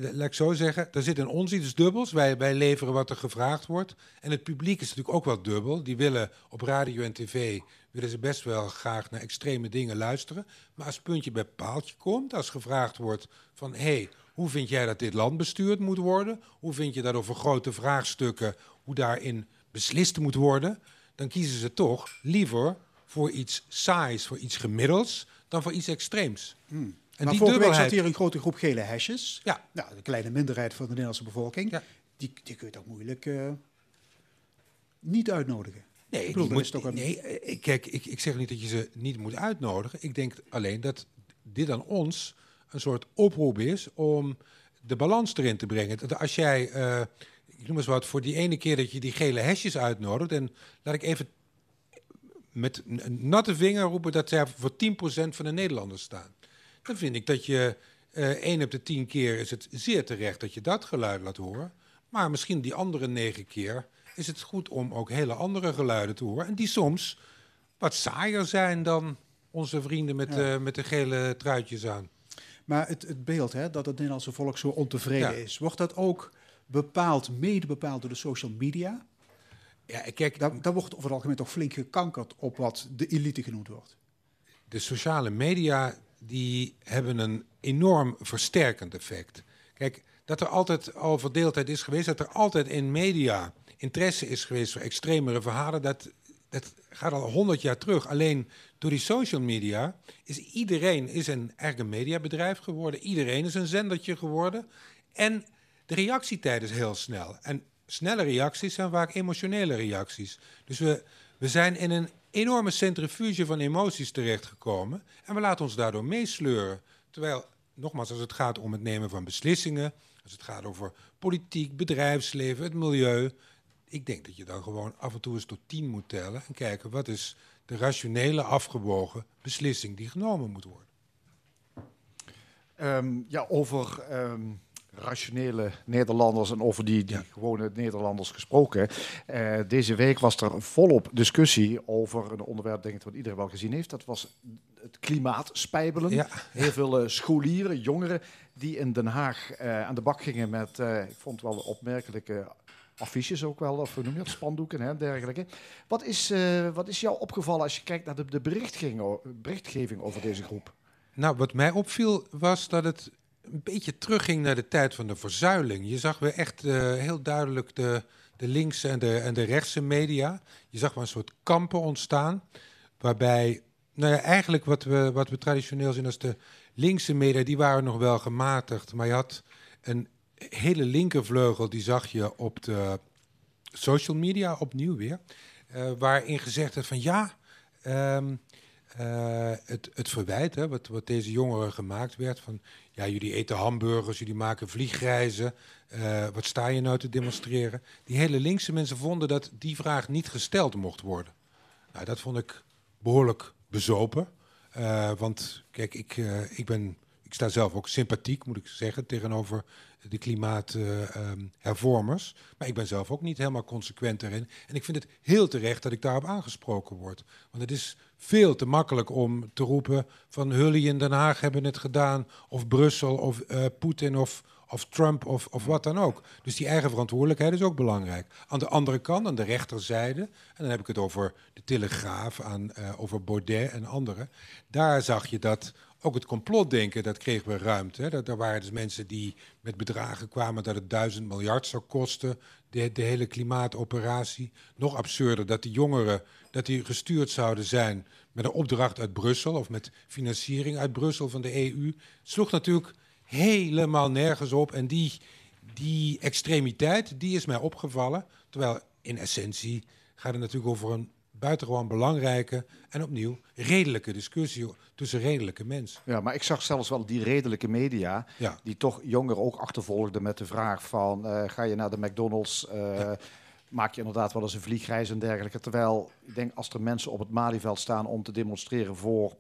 laat ik zo zeggen, er zit in ons iets dubbels. Wij, wij leveren wat er gevraagd wordt. En het publiek is natuurlijk ook wel dubbel. Die willen op radio en tv willen ze best wel graag naar extreme dingen luisteren. Maar als puntje bij paaltje komt, als gevraagd wordt van hé, hey, hoe vind jij dat dit land bestuurd moet worden? Hoe vind je dat over grote vraagstukken, hoe daarin beslist moet worden? Dan kiezen ze toch liever voor iets saais, voor iets gemiddelds, dan voor iets extreems. En maar die vorige week zat hier een grote groep gele hesjes. Ja. Nou, de kleine minderheid van de Nederlandse bevolking. Ja. Die, die kun je toch moeilijk eh, niet uitnodigen. Nee, Ik bedoel, moet, is toch een- nee eh, ik- kijk, ik, ik zeg niet dat je ze niet moet uitnodigen. Ik denk alleen dat dit aan ons een soort oproep is om de balans erin te brengen. Dat als jij, eh, ik noem eens wat, voor die ene keer dat je die gele hesjes uitnodigt, en laat ik even met een natte vinger roepen dat zij voor 10% van de Nederlanders staan. Dan vind ik dat je 1 op de 10 keer is het zeer terecht dat je dat geluid laat horen. Maar misschien die andere negen keer is het goed om ook hele andere geluiden te horen. En die soms wat saaier zijn dan onze vrienden met, Ja. eh, met de gele truitjes aan. Maar het, het beeld hè, dat het Nederlandse volk zo ontevreden Ja. is, wordt dat ook bepaald, mede bepaald door de social media? Ja, kijk, Daar, wordt over het algemeen toch flink gekankerd op wat de elite genoemd wordt. de sociale media die hebben een enorm versterkend effect. Kijk, dat er altijd al verdeeldheid is geweest, dat er altijd in media interesse is geweest voor extremere verhalen, dat, dat gaat al honderd jaar terug. Alleen door die social media is iedereen is een, een mediabedrijf geworden. Iedereen is een zendertje geworden. En de reactietijd is heel snel. En snelle reacties zijn vaak emotionele reacties. Dus we, we zijn in een enorme centrifuge van emoties terechtgekomen. En we laten ons daardoor meesleuren. Terwijl, nogmaals, als het gaat om het nemen van beslissingen, als het gaat over politiek, bedrijfsleven, het milieu. Ik denk dat je dan gewoon af en toe eens tot tien moet tellen en kijken wat is de rationele, afgewogen beslissing die genomen moet worden. Ehm, ja, over ehm, rationele Nederlanders en over die, gewone Nederlanders gesproken. Eh, deze week was er volop discussie over een onderwerp, denk ik, wat iedereen wel gezien heeft. Dat was het klimaatspijbelen. Ja. Heel veel eh, scholieren, jongeren, die in Den Haag eh, aan de bak gingen met, ik vond het wel opmerkelijke affiches ook wel, of hoe noem je dat, spandoeken en dergelijke. Wat is, wat is jou opgevallen als je kijkt naar de, de berichtgeving over deze groep? Nou, wat mij opviel was dat het een beetje terugging naar de tijd van de verzuiling. Je zag weer echt eh, heel duidelijk de, de linkse en de, en de rechtse media. Je zag wel een soort kampen ontstaan, waarbij, nou ja, eigenlijk wat we, wat we traditioneel zien als de linkse media, die waren nog wel gematigd. Maar je had een hele linkervleugel, die zag je op de social media opnieuw weer, eh, waarin gezegd werd van ja, ehm, eh, het, het verwijt, hè, wat, wat deze jongeren gemaakt werd, van ja, jullie eten hamburgers, jullie maken vliegreizen, eh, wat sta je nou te demonstreren? Die hele linkse mensen vonden dat die vraag niet gesteld mocht worden. Nou, dat vond ik behoorlijk bezopen. Uh, want kijk, ik, ik, ben, ik sta zelf ook sympathiek, moet ik zeggen, tegenover de klimaathervormers. Maar ik ben zelf ook niet helemaal consequent erin. En ik vind het heel terecht dat ik daarop aangesproken word. Want het is veel te makkelijk om te roepen van Hully in Den Haag hebben het gedaan, of Brussel, of Poetin, of, of Trump, of, of wat dan ook. Dus die eigen verantwoordelijkheid is ook belangrijk. Aan de andere kant, aan de rechterzijde, en dan heb ik het over de Telegraaf, aan, over Baudet en anderen, daar zag je dat ook het complotdenken, dat kregen we ruimte. Hè. Dat, er waren dus mensen die met bedragen kwamen dat het duizend miljard zou kosten, de, de hele klimaatoperatie. Nog absurder, dat die jongeren dat die gestuurd zouden zijn met een opdracht uit Brussel of met financiering uit Brussel van de EU. Sloeg natuurlijk helemaal nergens op. En die, die extremiteit, die is mij opgevallen. Terwijl in essentie gaat het natuurlijk over een buitengewoon belangrijke en opnieuw redelijke discussie tussen redelijke mensen. Ja, maar ik zag zelfs wel die redelijke media ja. die toch jongeren ook achtervolgden met de vraag van uh, ga je naar de McDonald's, uh, ja. Maak je inderdaad wel eens een vliegreis en dergelijke. Terwijl ik denk als er mensen op het Malieveld staan om te demonstreren voor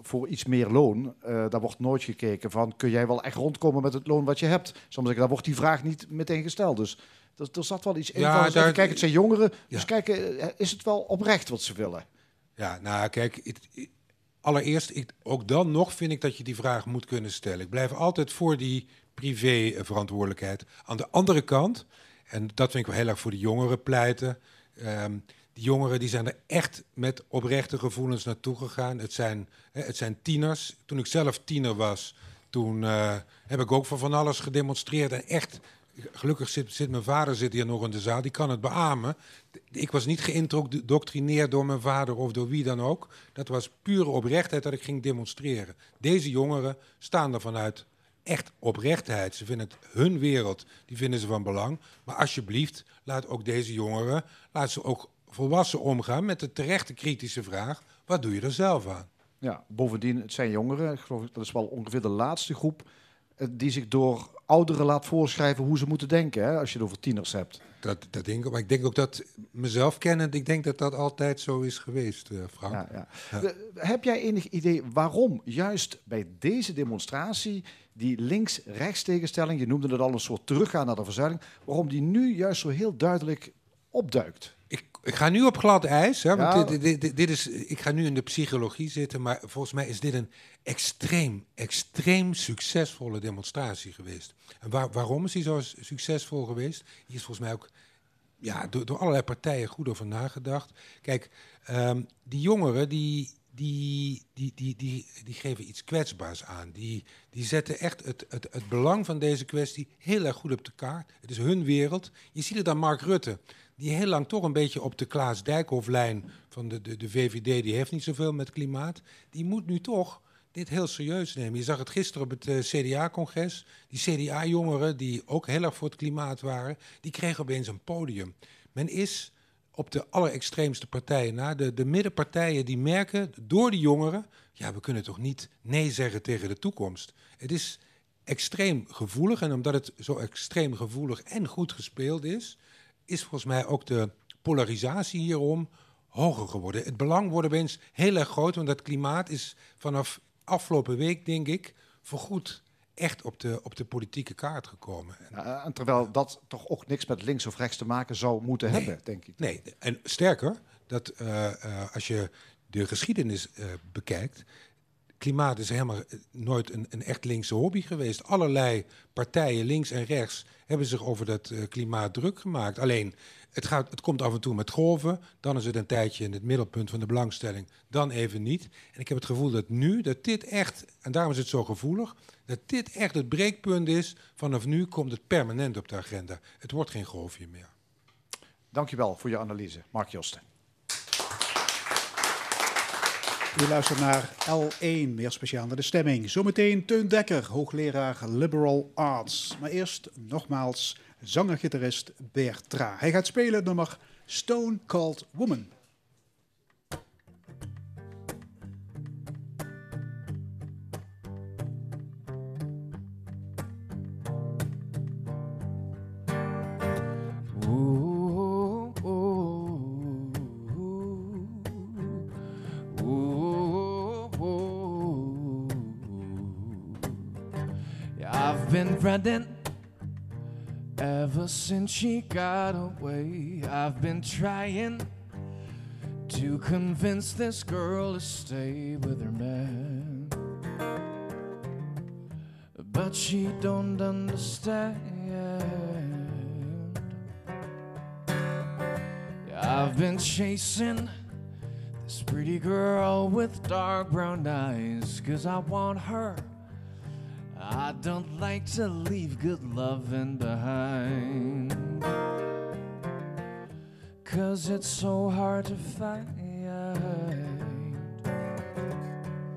voor iets meer loon, uh, daar wordt nooit gekeken van kun jij wel echt rondkomen met het loon wat je hebt. Soms daar wordt die vraag niet meteen gesteld. Dus er, er zat wel iets in. Ja, daar- kijk, het zijn jongeren, Ja. dus kijken, eh, is het wel oprecht wat ze willen? Ja, nou kijk, allereerst, ik, ook dan nog vind ik dat je die vraag moet kunnen stellen. Ik blijf altijd voor die privé-verantwoordelijkheid. Aan de andere kant, en dat vind ik wel heel erg voor de jongeren pleiten. ehm, die jongeren die zijn er echt met oprechte gevoelens naartoe gegaan. Het zijn, het zijn tieners. Toen ik zelf tiener was, toen eh, heb ik ook voor van alles gedemonstreerd. En echt, gelukkig zit, zit mijn vader zit hier nog in de zaal, die kan het beamen. Ik was niet geïndoctrineerd door mijn vader of door wie dan ook. Dat was pure oprechtheid dat ik ging demonstreren. Deze jongeren staan er vanuit echt oprechtheid. Ze vinden het hun wereld, die vinden ze van belang. Maar alsjeblieft, laat ook deze jongeren, laat ze ook volwassen omgaan met de terechte kritische vraag: wat doe je er zelf aan? Ja, bovendien, het zijn jongeren, ik geloof dat is wel ongeveer de laatste groep die zich door ouderen laat voorschrijven hoe ze moeten denken, hè, als je het over tieners hebt. Dat, dat denk ik, maar ik denk ook dat mezelf kennend, ik denk dat dat altijd zo is geweest, eh, Frank. Ja, ja. Ja. Eh, Heb jij enig idee waarom juist bij deze demonstratie die links-rechts tegenstelling, je noemde het al een soort teruggaan naar de verzuiling, waarom die nu juist zo heel duidelijk opduikt? Ik, ik ga nu op glad ijs, hè, want Ja. dit, dit, dit, dit is, ik ga nu in de psychologie zitten, maar volgens mij is dit een extreem, extreem succesvolle demonstratie geweest. En waar, waarom is die zo succesvol geweest? Hier is volgens mij ook ja, door, door allerlei partijen goed over nagedacht. Kijk, ehm, die jongeren die, die, die, die, die, die geven iets kwetsbaars aan. Die, die zetten echt het, het, het belang van deze kwestie heel erg goed op de kaart. Het is hun wereld. Je ziet het aan Mark Rutte, die heel lang toch een beetje op de Klaas Dijkhoff-lijn van de, de, de VVD, die heeft niet zoveel met klimaat. Die moet nu toch dit heel serieus nemen. Je zag het gisteren op het eh, CDA-congres. Die CDA-jongeren, die ook heel erg voor het klimaat waren, die kregen opeens een podium. Men is op de allerextreemste partijen na, de, de middenpartijen, die merken door die jongeren, ja, we kunnen toch niet nee zeggen tegen de toekomst. Het is extreem gevoelig en omdat het zo extreem gevoelig en goed gespeeld is, is volgens mij ook de polarisatie hierom hoger geworden. Het belang wordt opeens heel erg groot, want dat klimaat is vanaf afgelopen week, denk ik, voorgoed echt op de, op de politieke kaart gekomen. En- Ja, en terwijl dat toch ook niks met links of rechts te maken zou moeten Nee. hebben, denk ik. Nee, en sterker, dat, eh, eh, als je de geschiedenis eh, bekijkt, klimaat is helemaal eh, nooit een, een echt linkse hobby geweest. Allerlei partijen, links en rechts, hebben zich over dat eh, klimaat druk gemaakt. Alleen, het, gaat, het komt af en toe met golven, dan is het een tijdje in het middelpunt van de belangstelling, dan even niet. En ik heb het gevoel dat nu, dat dit echt, en daarom is het zo gevoelig, dat dit echt het breekpunt is. Vanaf nu komt het permanent op de agenda. Het wordt geen golfje meer. Dankjewel voor je analyse, Mark Josten. U luistert naar L1, meer speciaal naar de stemming. Zometeen Teun Dekker, hoogleraar Liberal Arts. Maar eerst nogmaals zanger-gitarist Bertra. Hij gaat spelen het nummer Stone Cold Woman. been ever since she got away. I've been trying to convince this girl to stay with her man. But she don't understand. I've been chasing this pretty girl with dark brown eyes, cause I want her. Don't like to leave good loving behind. Cause it's so hard to find.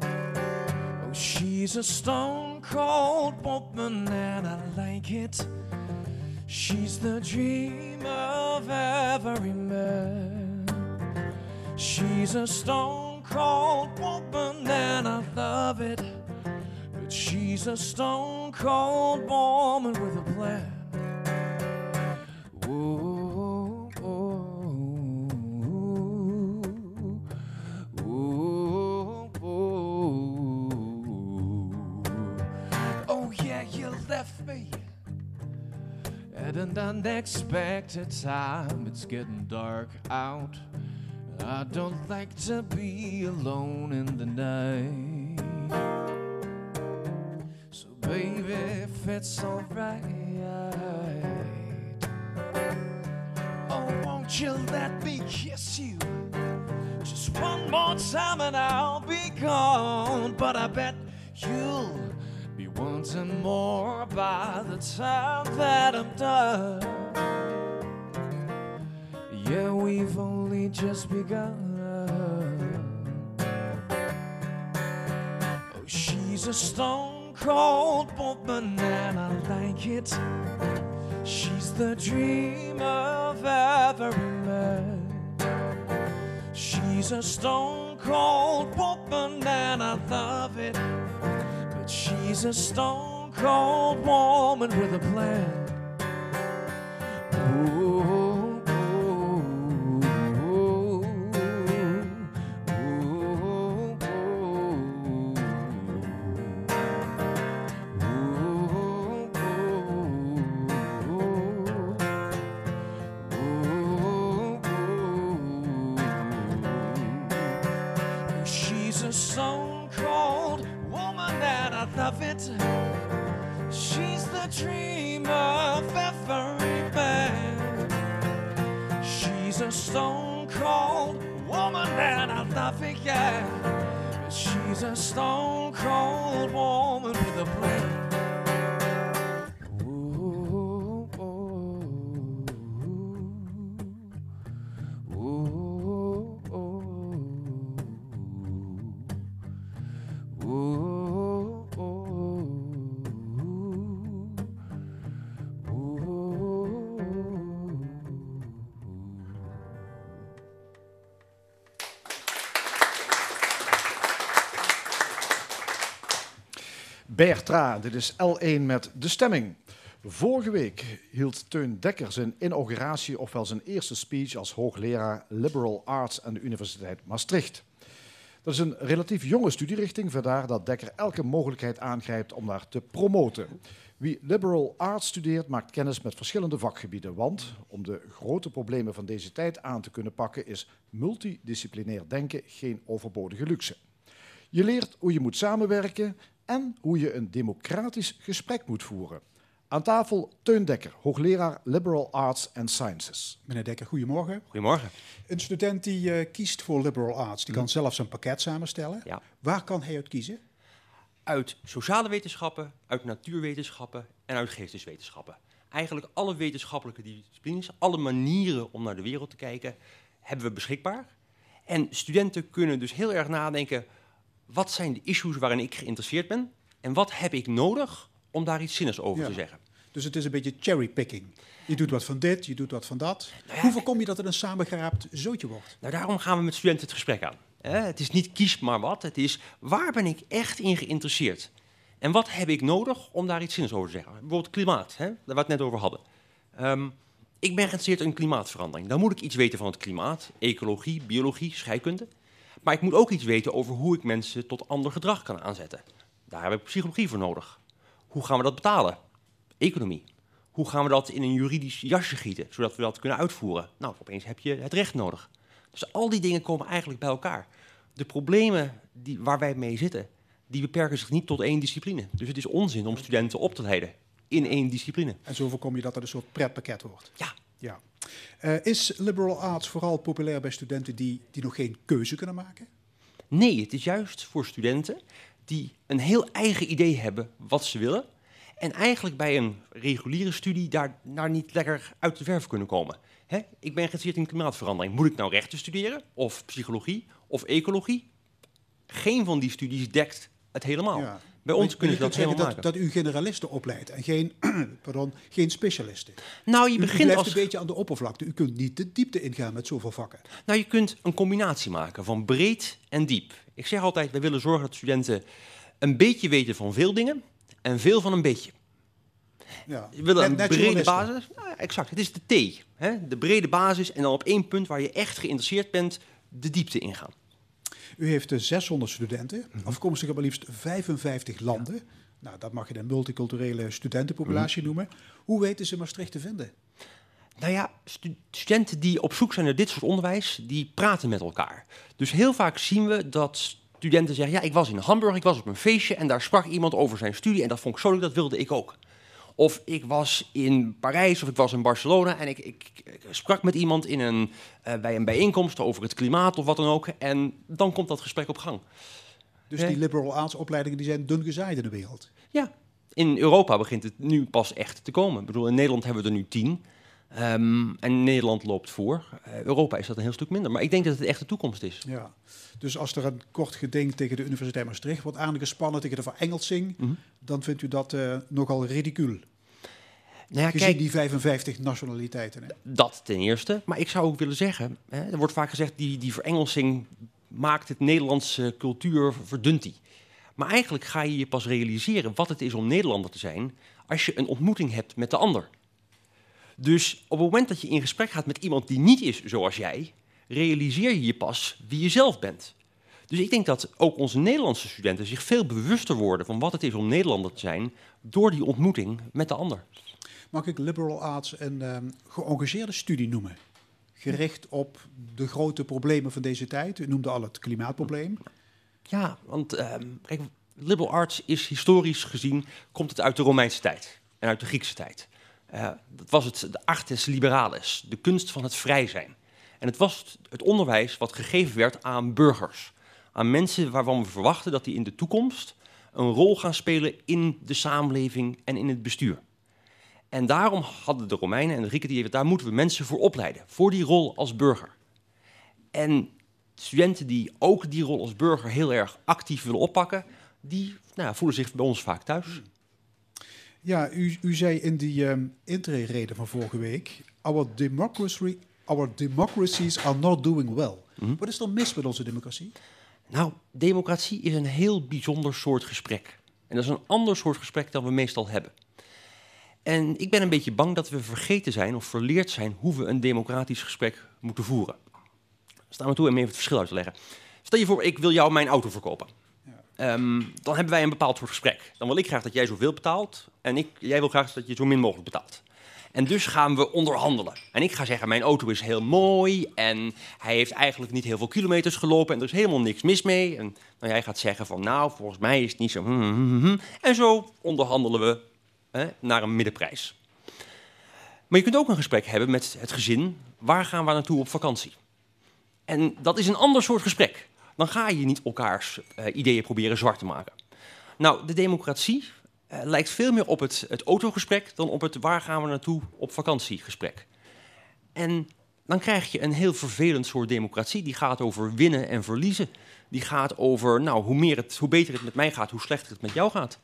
Oh, she's a stone cold woman, and I like it. She's the dream of every man. She's a stone cold woman, and I love it. But she's a stone cold woman with a plan. Oh, yeah, you left me at an unexpected time. It's getting dark out. I don't like to be alone in the night. If it's alright, oh, won't you let me kiss you? Just one more time and I'll be gone. But I bet you'll be wanting more by the time that I'm done. Yeah, we've only just begun. Oh, she's a stone cold woman, and I like it. She's the dream of every man. She's a stone cold woman, and I love it. But she's a stone cold woman with a plan. Ooh, She's a stone cold woman with a plan. Bertra, dit is L1 met de stemming. Vorige week hield Teun Dekker zijn inauguratie, ofwel zijn eerste speech als hoogleraar Liberal Arts aan de Universiteit Maastricht. Dat is een relatief jonge studierichting, vandaar dat Dekker elke mogelijkheid aangrijpt om daar te promoten. Wie liberal arts studeert, maakt kennis met verschillende vakgebieden, want om de grote problemen van deze tijd aan te kunnen pakken, is multidisciplinair denken geen overbodige luxe. Je leert hoe je moet samenwerken en hoe je een democratisch gesprek moet voeren. Aan tafel Teun Dekker, hoogleraar Liberal Arts and Sciences. Meneer Dekker, goedemorgen. Goedemorgen. Een student die eh, kiest voor liberal arts, die kan zelf zijn pakket samenstellen. Ja. Waar kan hij uit kiezen? Uit sociale wetenschappen, uit natuurwetenschappen en uit geesteswetenschappen. Eigenlijk alle wetenschappelijke disciplines, alle manieren om naar de wereld te kijken, hebben we beschikbaar. En studenten kunnen dus heel erg nadenken, wat zijn de issues waarin ik geïnteresseerd ben? En wat heb ik nodig om daar iets zinnigs over Ja. te zeggen? Dus het is een beetje cherrypicking. Je doet wat van dit, je doet wat van dat. Nou ja, Hoe voorkom je dat het een samengeraapt zootje wordt? Nou, daarom gaan we met studenten het gesprek aan. Het is niet kies maar wat, het is waar ben ik echt in geïnteresseerd? En wat heb ik nodig om daar iets zinnigs over te zeggen? Bijvoorbeeld klimaat, hè, waar we het net over hadden. Ehm, ik ben geïnteresseerd in klimaatverandering. Dan moet ik iets weten van het klimaat, ecologie, biologie, scheikunde. Maar ik moet ook iets weten over hoe ik mensen tot ander gedrag kan aanzetten. Daar heb ik psychologie voor nodig. Hoe gaan we dat betalen? Economie. Hoe gaan we dat in een juridisch jasje gieten, zodat we dat kunnen uitvoeren? Nou, opeens heb je het recht nodig. Dus al die dingen komen eigenlijk bij elkaar. De problemen die, waar wij mee zitten, die beperken zich niet tot één discipline. Dus het is onzin om studenten op te leiden in één discipline. En zo voorkom je dat het een soort pretpakket wordt. Ja. ja. Eh, is liberal arts vooral populair bij studenten die, die nog geen keuze kunnen maken? Nee, het is juist voor studenten die een heel eigen idee hebben wat ze willen. En eigenlijk bij een reguliere studie daar, daar niet lekker uit de verf kunnen komen. Hè? Ik ben geïnteresseerd in klimaatverandering. Moet ik nou rechten studeren? Of psychologie? Of ecologie? Geen van die studies dekt het helemaal. Ja. Bij ons kunnen je ze dat helemaal dat, maken. dat u generalisten opleidt en geen, pardon, geen specialisten. nou, U, je u begint blijft als... een beetje aan de oppervlakte. U kunt niet de diepte ingaan met zoveel vakken. Nou, je kunt een combinatie maken van breed en diep. Ik zeg altijd, wij willen zorgen dat studenten een beetje weten van veel dingen en veel van een beetje. Ja. Je wil een brede basis. Nou, exact, het is de T. Hè? De brede basis en dan op één punt waar je echt geïnteresseerd bent, de diepte ingaan. U heeft eh, 600 studenten, Mhm. afkomstig uit maar liefst 55 landen. Nou, dat mag je een multiculturele studentenpopulatie Mhm. noemen. Hoe weten ze Maastricht te vinden? Nou ja, stu- studenten die op zoek zijn naar dit soort onderwijs, die praten met elkaar. Dus heel vaak zien we dat studenten zeggen, ja, ik was in Hamburg, ik was op een feestje en daar sprak iemand over zijn studie en dat vond ik zo leuk, dat wilde ik ook. Of ik was in Parijs of ik was in Barcelona en ik, ik, ik sprak met iemand in een, eh, bij een bijeenkomst over het klimaat of wat dan ook. En dan komt dat gesprek op gang. Dus die liberal arts opleidingen die zijn dun gezaaid in de wereld. Ja, in Europa begint het nu pas echt te komen. Ik bedoel, in Nederland hebben we er nu tien. Ehm, en Nederland loopt voor. Eh, Europa is dat een heel stuk minder. Maar ik denk dat het echt de toekomst is. Ja. Dus als er een kort geding tegen de Universiteit Maastricht wordt aangespannen tegen de verengelsing, Mhm. dan vindt u dat eh, nogal ridicuul. Nou ja, kijk, die 55 nationaliteiten. Hè? dat ten eerste. Maar ik zou ook willen zeggen, hè, er wordt vaak gezegd, die, die verengelsing maakt het Nederlandse cultuur, verdunt die. Maar eigenlijk ga je je pas realiseren wat het is om Nederlander te zijn als je een ontmoeting hebt met de ander. Dus op het moment dat je in gesprek gaat met iemand die niet is zoals jij, realiseer je je pas wie je zelf bent. Dus ik denk dat ook onze Nederlandse studenten zich veel bewuster worden van wat het is om Nederlander te zijn door die ontmoeting met de ander. Mag ik liberal arts een ehm, geëngageerde studie noemen? Gericht op de grote problemen van deze tijd. U noemde al het klimaatprobleem. Ja, want ehm, kijk, liberal arts is historisch gezien, komt het uit de Romeinse tijd en uit de Griekse tijd. Eh, dat was het, de artes liberalis, de kunst van het vrij zijn. En het was het- onderwijs wat gegeven werd aan burgers. Aan mensen waarvan we verwachten dat die in de toekomst een rol gaan spelen in de samenleving en in het bestuur. En daarom hadden de Romeinen en de Grieken, die, daar moeten we mensen voor opleiden, voor die rol als burger. En studenten die ook die rol als burger heel erg actief willen oppakken, die nou, voelen zich bij ons vaak thuis. Ja, u, u zei in die intrede van vorige week... Our, democracy, our democracies are not doing well. Mhm. Wat is er mis met onze democratie? Nou, democratie is een heel bijzonder soort gesprek. En dat is een ander soort gesprek dan we meestal hebben. En ik ben een beetje bang dat we vergeten zijn of verleerd zijn hoe we een democratisch gesprek moeten voeren. Sta me toe om even het verschil uit te leggen. Stel je voor, ik wil jou mijn auto verkopen. Ehm, dan hebben wij een bepaald soort gesprek. Dan wil ik graag dat jij zoveel betaalt en ik, jij wil graag dat je zo min mogelijk betaalt. En dus gaan we onderhandelen. En ik ga zeggen, mijn auto is heel mooi en hij heeft eigenlijk niet heel veel kilometers gelopen en er is helemaal niks mis mee. En nou, jij gaat zeggen van, nou, volgens mij is het niet zo. hmm, hmm, hmm. En zo onderhandelen we hè, naar een middenprijs. Maar je kunt ook een gesprek hebben met het gezin. Waar gaan we naartoe op vakantie? En dat is een ander soort gesprek. Dan ga je niet elkaars eh, ideeën proberen zwart te maken. Nou, de democratie eh, lijkt veel meer op het, het autogesprek dan op het waar gaan we naartoe op vakantiegesprek. En dan krijg je een heel vervelend soort democratie. Die gaat over winnen en verliezen. Die gaat over, nou, hoe, meer het, hoe beter het met mij gaat, hoe slechter het met jou gaat.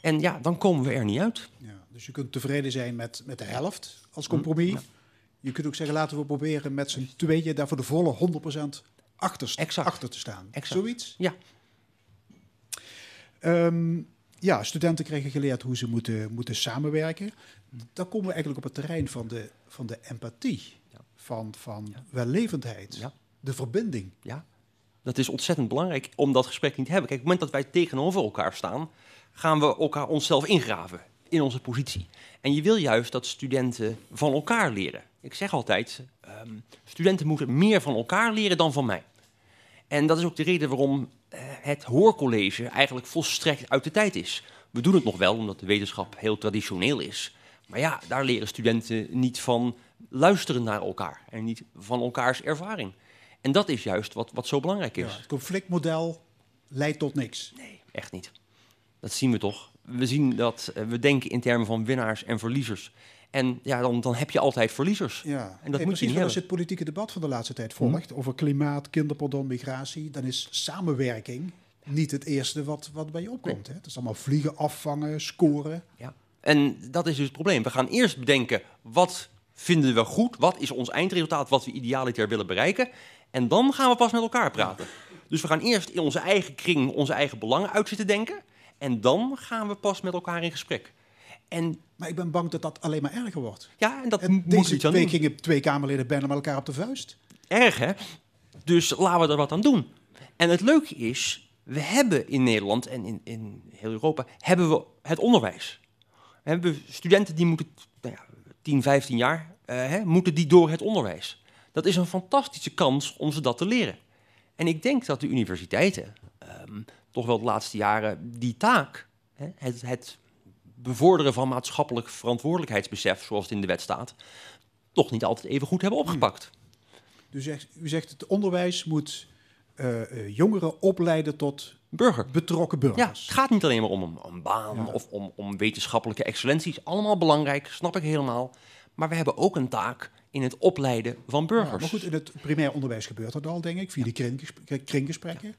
En ja, dan komen we er niet uit. Ja, dus je kunt tevreden zijn met, met de helft als compromis. Je kunt ook zeggen, laten we proberen met z'n tweeën daar voor de volle 100% achter, Exact. achter te staan. Exact. Zoiets? Ja. Ehm, ja, studenten krijgen geleerd hoe ze moeten, moeten samenwerken. Dan komen we eigenlijk op het terrein van de, van de empathie, Ja. van, van wellevendheid, Ja. de verbinding. Ja, dat is ontzettend belangrijk om dat gesprek niet te hebben. Kijk, op het moment dat wij tegenover elkaar staan, gaan we elkaar onszelf ingraven in onze positie. En je wil juist dat studenten van elkaar leren. Ik zeg altijd, ehm, studenten moeten meer van elkaar leren dan van mij. En dat is ook de reden waarom eh, het hoorcollege eigenlijk volstrekt uit de tijd is. We doen het nog wel, omdat de wetenschap heel traditioneel is. Maar ja, daar leren studenten niet van luisteren naar elkaar en niet van elkaars ervaring. En dat is juist wat, wat zo belangrijk is. Ja, het conflictmodel leidt tot niks. Nee, echt niet. Dat zien we toch. We zien dat eh, we denken in termen van winnaars en verliezers. En ja, dan, dan heb je altijd verliezers. Ja, En dat moet je precies. Als je het politieke debat van de laatste tijd volgt over klimaat, kinderpardon, migratie, dan is samenwerking niet het eerste wat, wat bij je opkomt. Hè? Het is allemaal vliegen, afvangen, scoren. Ja. En dat is dus het probleem. We gaan eerst bedenken wat vinden we goed, wat is ons eindresultaat, wat we idealiter willen bereiken. En dan gaan we pas met elkaar praten. Dus we gaan eerst in onze eigen kring onze eigen belangen uit zitten denken. En dan gaan we pas met elkaar in gesprek. En Maar ik ben bang dat dat alleen maar erger wordt. ja, en dat En moet deze iets aan week doen. gingen twee Kamerleden bijna met elkaar op de vuist. Erg, hè? Dus laten we er wat aan doen. En het leuke is, we hebben in Nederland en in, in heel Europa hebben we het onderwijs. We hebben studenten die moeten, nou ja, 10, 15 jaar, eh, hè, moeten die door het onderwijs. Dat is een fantastische kans om ze dat te leren. En ik denk dat de universiteiten ehm, toch wel de laatste jaren die taak, hè, het, het bevorderen van maatschappelijk verantwoordelijkheidsbesef, zoals het in de wet staat, toch niet altijd even goed hebben opgepakt. Dus u zegt, het onderwijs moet eh, eh, jongeren opleiden tot Burger. betrokken Ja, burgers. het gaat niet alleen maar om een, een baan Ja. of om, om wetenschappelijke excellenties. Allemaal belangrijk, snap ik helemaal. Maar we hebben ook een taak in het opleiden van Ja, burgers. maar goed, in het primair onderwijs gebeurt dat al, denk ik, via kringgesp- kringgesprekken.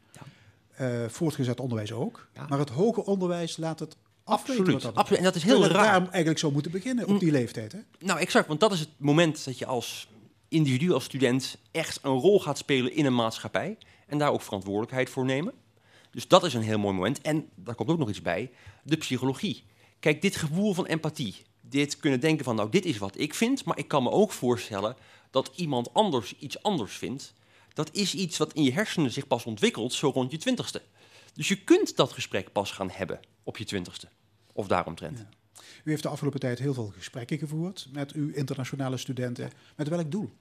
Eh, voortgezet onderwijs ook. Ja. Maar het hoger onderwijs laat het. Absoluut, absoluut. En dat is heel raar. daarom eigenlijk zou moeten beginnen op die leeftijd. Hè? Nou, exact, want dat is het moment dat je als individu, als student, echt een rol gaat spelen in een maatschappij. En daar ook verantwoordelijkheid voor nemen. Dus dat is een heel mooi moment. En daar komt ook nog iets bij, de psychologie. Kijk, dit gevoel van empathie, dit kunnen denken van, nou, dit is wat ik vind, maar ik kan me ook voorstellen dat iemand anders iets anders vindt. Dat is iets wat in je hersenen zich pas ontwikkelt, zo rond je twintigste. Dus je kunt dat gesprek pas gaan hebben op je twintigste. Of daaromtrent. U heeft de afgelopen tijd heel veel gesprekken gevoerd met uw internationale studenten. Met welk doel?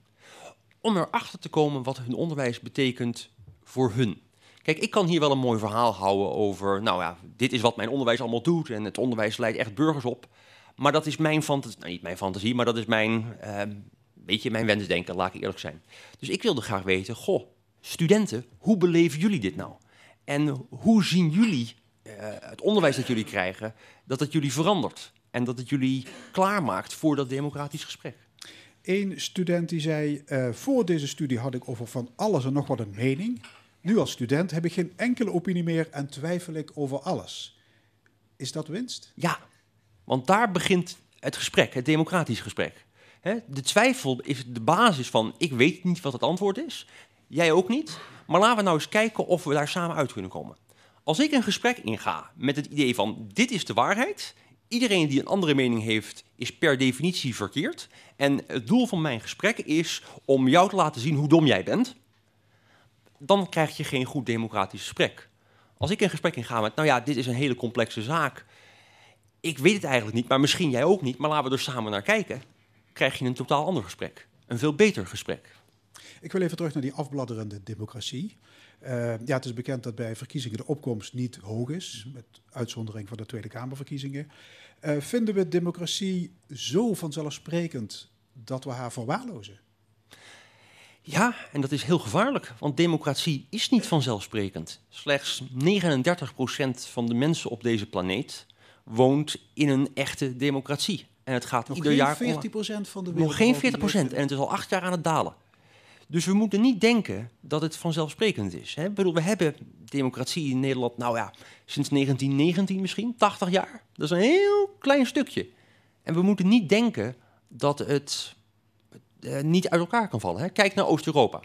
om erachter te komen wat hun onderwijs betekent voor hun. Kijk, ik kan hier wel een mooi verhaal houden over, nou ja, dit is wat mijn onderwijs allemaal doet en het onderwijs leidt echt burgers op. Maar dat is mijn fantasie, nou niet mijn fantasie, maar dat is mijn, ehm beetje mijn wensdenken, laat ik eerlijk zijn. Dus ik wilde graag weten, goh, studenten, hoe beleven jullie dit nou? En hoe zien jullie eh, het onderwijs dat jullie krijgen, dat het jullie verandert? En dat het jullie klaarmaakt voor dat democratisch gesprek? Eén student die zei, eh, voor deze studie had ik over van alles en nog wat een mening. Nu als student heb ik geen enkele opinie meer en twijfel ik over alles. Is dat winst? Ja, want daar begint het gesprek, het democratisch gesprek. De twijfel is de basis van ik weet niet wat het antwoord is, jij ook niet, maar laten we nou eens kijken of we daar samen uit kunnen komen. Als ik een gesprek inga met het idee van dit is de waarheid, iedereen die een andere mening heeft is per definitie verkeerd en het doel van mijn gesprek is om jou te laten zien hoe dom jij bent, dan krijg je geen goed democratisch gesprek. Als ik een gesprek inga met, nou ja, dit is een hele complexe zaak, ik weet het eigenlijk niet, maar misschien jij ook niet, maar laten we er samen naar kijken, krijg je een totaal ander gesprek. Een veel beter gesprek. Ik wil even terug naar die afbladderende democratie. Eh, ja, het is bekend dat bij verkiezingen de opkomst niet hoog is, met uitzondering van de Tweede Kamerverkiezingen. Eh, vinden we democratie zo vanzelfsprekend dat we haar verwaarlozen? Ja, en dat is heel gevaarlijk, want democratie is niet vanzelfsprekend. Slechts 39% van de mensen op deze planeet woont in een echte democratie. En het gaat Nog ieder geen jaar 40% van de Nog geen 40% en het is al acht jaar aan het dalen. Dus we moeten niet denken dat het vanzelfsprekend is. Hè? We hebben democratie in Nederland, nou ja, sinds 1919 misschien, 80 jaar. Dat is een heel klein stukje. En we moeten niet denken dat het eh, niet uit elkaar kan vallen. Hè? Kijk naar Oost-Europa.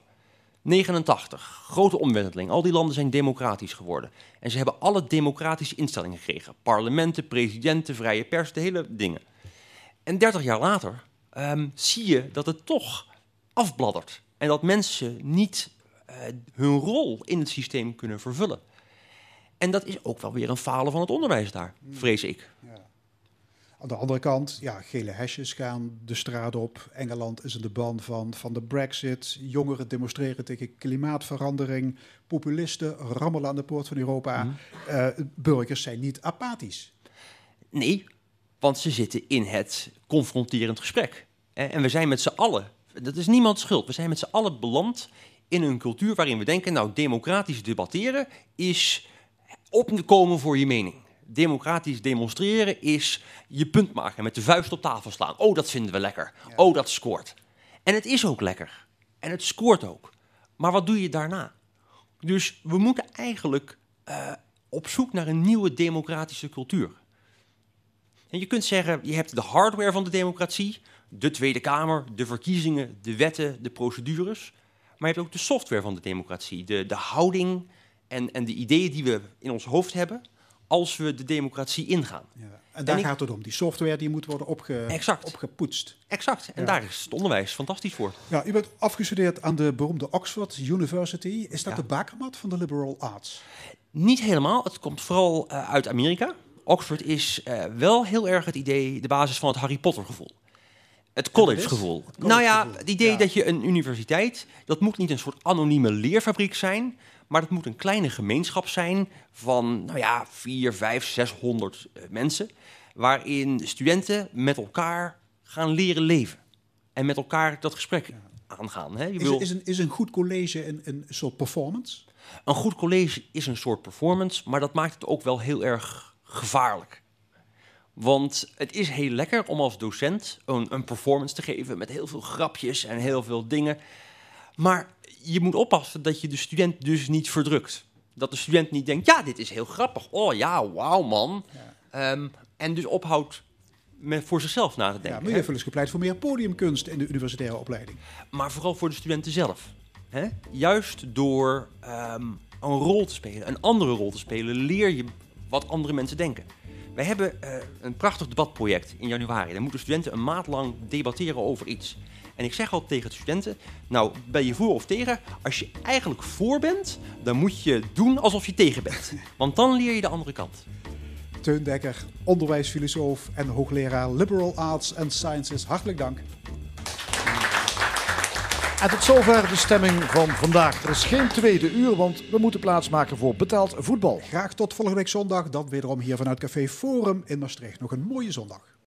89, grote omwenteling. Al die landen zijn democratisch geworden. En ze hebben alle democratische instellingen gekregen. Parlementen, presidenten, vrije pers, de hele dingen. En 30 jaar later ehm, zie je dat het toch afbladdert. En dat mensen niet eh, hun rol in het systeem kunnen vervullen. En dat is ook wel weer een falen van het onderwijs daar, vrees ik. Aan de andere kant, ja, gele hesjes gaan de straat op. Engeland is in de ban van, van de brexit. Jongeren demonstreren tegen klimaatverandering. Populisten rammelen aan de poort van Europa. Mhm. Eh, burgers zijn niet apathisch. Nee, want ze zitten in het confronterend gesprek. Eh, En we zijn met z'n allen, dat is niemands schuld, we zijn met z'n allen beland in een cultuur waarin we denken, nou, democratisch debatteren is opkomen voor je mening. Democratisch demonstreren is je punt maken, met de vuist op tafel slaan. Oh, dat vinden we lekker. Oh, dat scoort. En het is ook lekker. En het scoort ook. Maar wat doe je daarna? Dus we moeten eigenlijk eh, op zoek naar een nieuwe democratische cultuur. En je kunt zeggen, je hebt de hardware van de democratie, de Tweede Kamer, de verkiezingen, de wetten, de procedures. Maar je hebt ook de software van de democratie, de, de houding en, en de ideeën die we in ons hoofd hebben als we de democratie ingaan. Ja. En daar En ik- gaat het om. Die software die moet worden opge, Exact. opgepoetst. Exact, en Ja. daar is het onderwijs fantastisch voor. Ja, u bent afgestudeerd aan de beroemde Oxford University. Is dat Ja. de bakermat van de liberal arts? Niet helemaal, het komt vooral eh, uit Amerika. Oxford is eh, wel heel erg het idee, de basis van het Harry Potter gevoel. Het college gevoel. Het nou ja, collegegevoel, het idee ja. dat je een universiteit, dat moet niet een soort anonieme leerfabriek zijn, maar dat moet een kleine gemeenschap zijn van, nou ja, 4, 5, 600 eh, mensen, waarin studenten met elkaar gaan leren leven. En met elkaar dat gesprek aangaan. Hè? Je Is, wil- is, een, is een goed college een, een soort performance? een goed college is een soort performance, maar dat maakt het ook wel heel erg gevaarlijk. Want het is heel lekker om als docent een, een performance te geven met heel veel grapjes en heel veel dingen. Maar je moet oppassen dat je de student dus niet verdrukt. Dat de student niet denkt, ja, dit is heel grappig. Oh ja, wauw man. Ehm, en dus ophoudt met, voor zichzelf na te Ja, denken. maar u hè. heeft wel eens gepleit voor meer podiumkunst in de universitaire opleiding. maar vooral voor de studenten zelf. Hè? Juist door ehm, een rol te spelen, een andere rol te spelen, leer je wat andere mensen denken. Wij hebben eh, een prachtig debatproject in januari. Daar moeten studenten een maand lang debatteren over iets. En ik zeg al tegen de studenten, nou ben je voor of tegen? Als je eigenlijk voor bent, dan moet je doen alsof je tegen bent. Want dan leer je de andere kant. Teun Dekker, onderwijsfilosoof en hoogleraar Liberal Arts and Sciences. Hartelijk dank. En tot zover de stemming van vandaag. Er is geen tweede uur, want we moeten plaatsmaken voor betaald voetbal. Graag tot volgende week zondag. Dan wederom hier vanuit Café Forum in Maastricht. Nog een mooie zondag.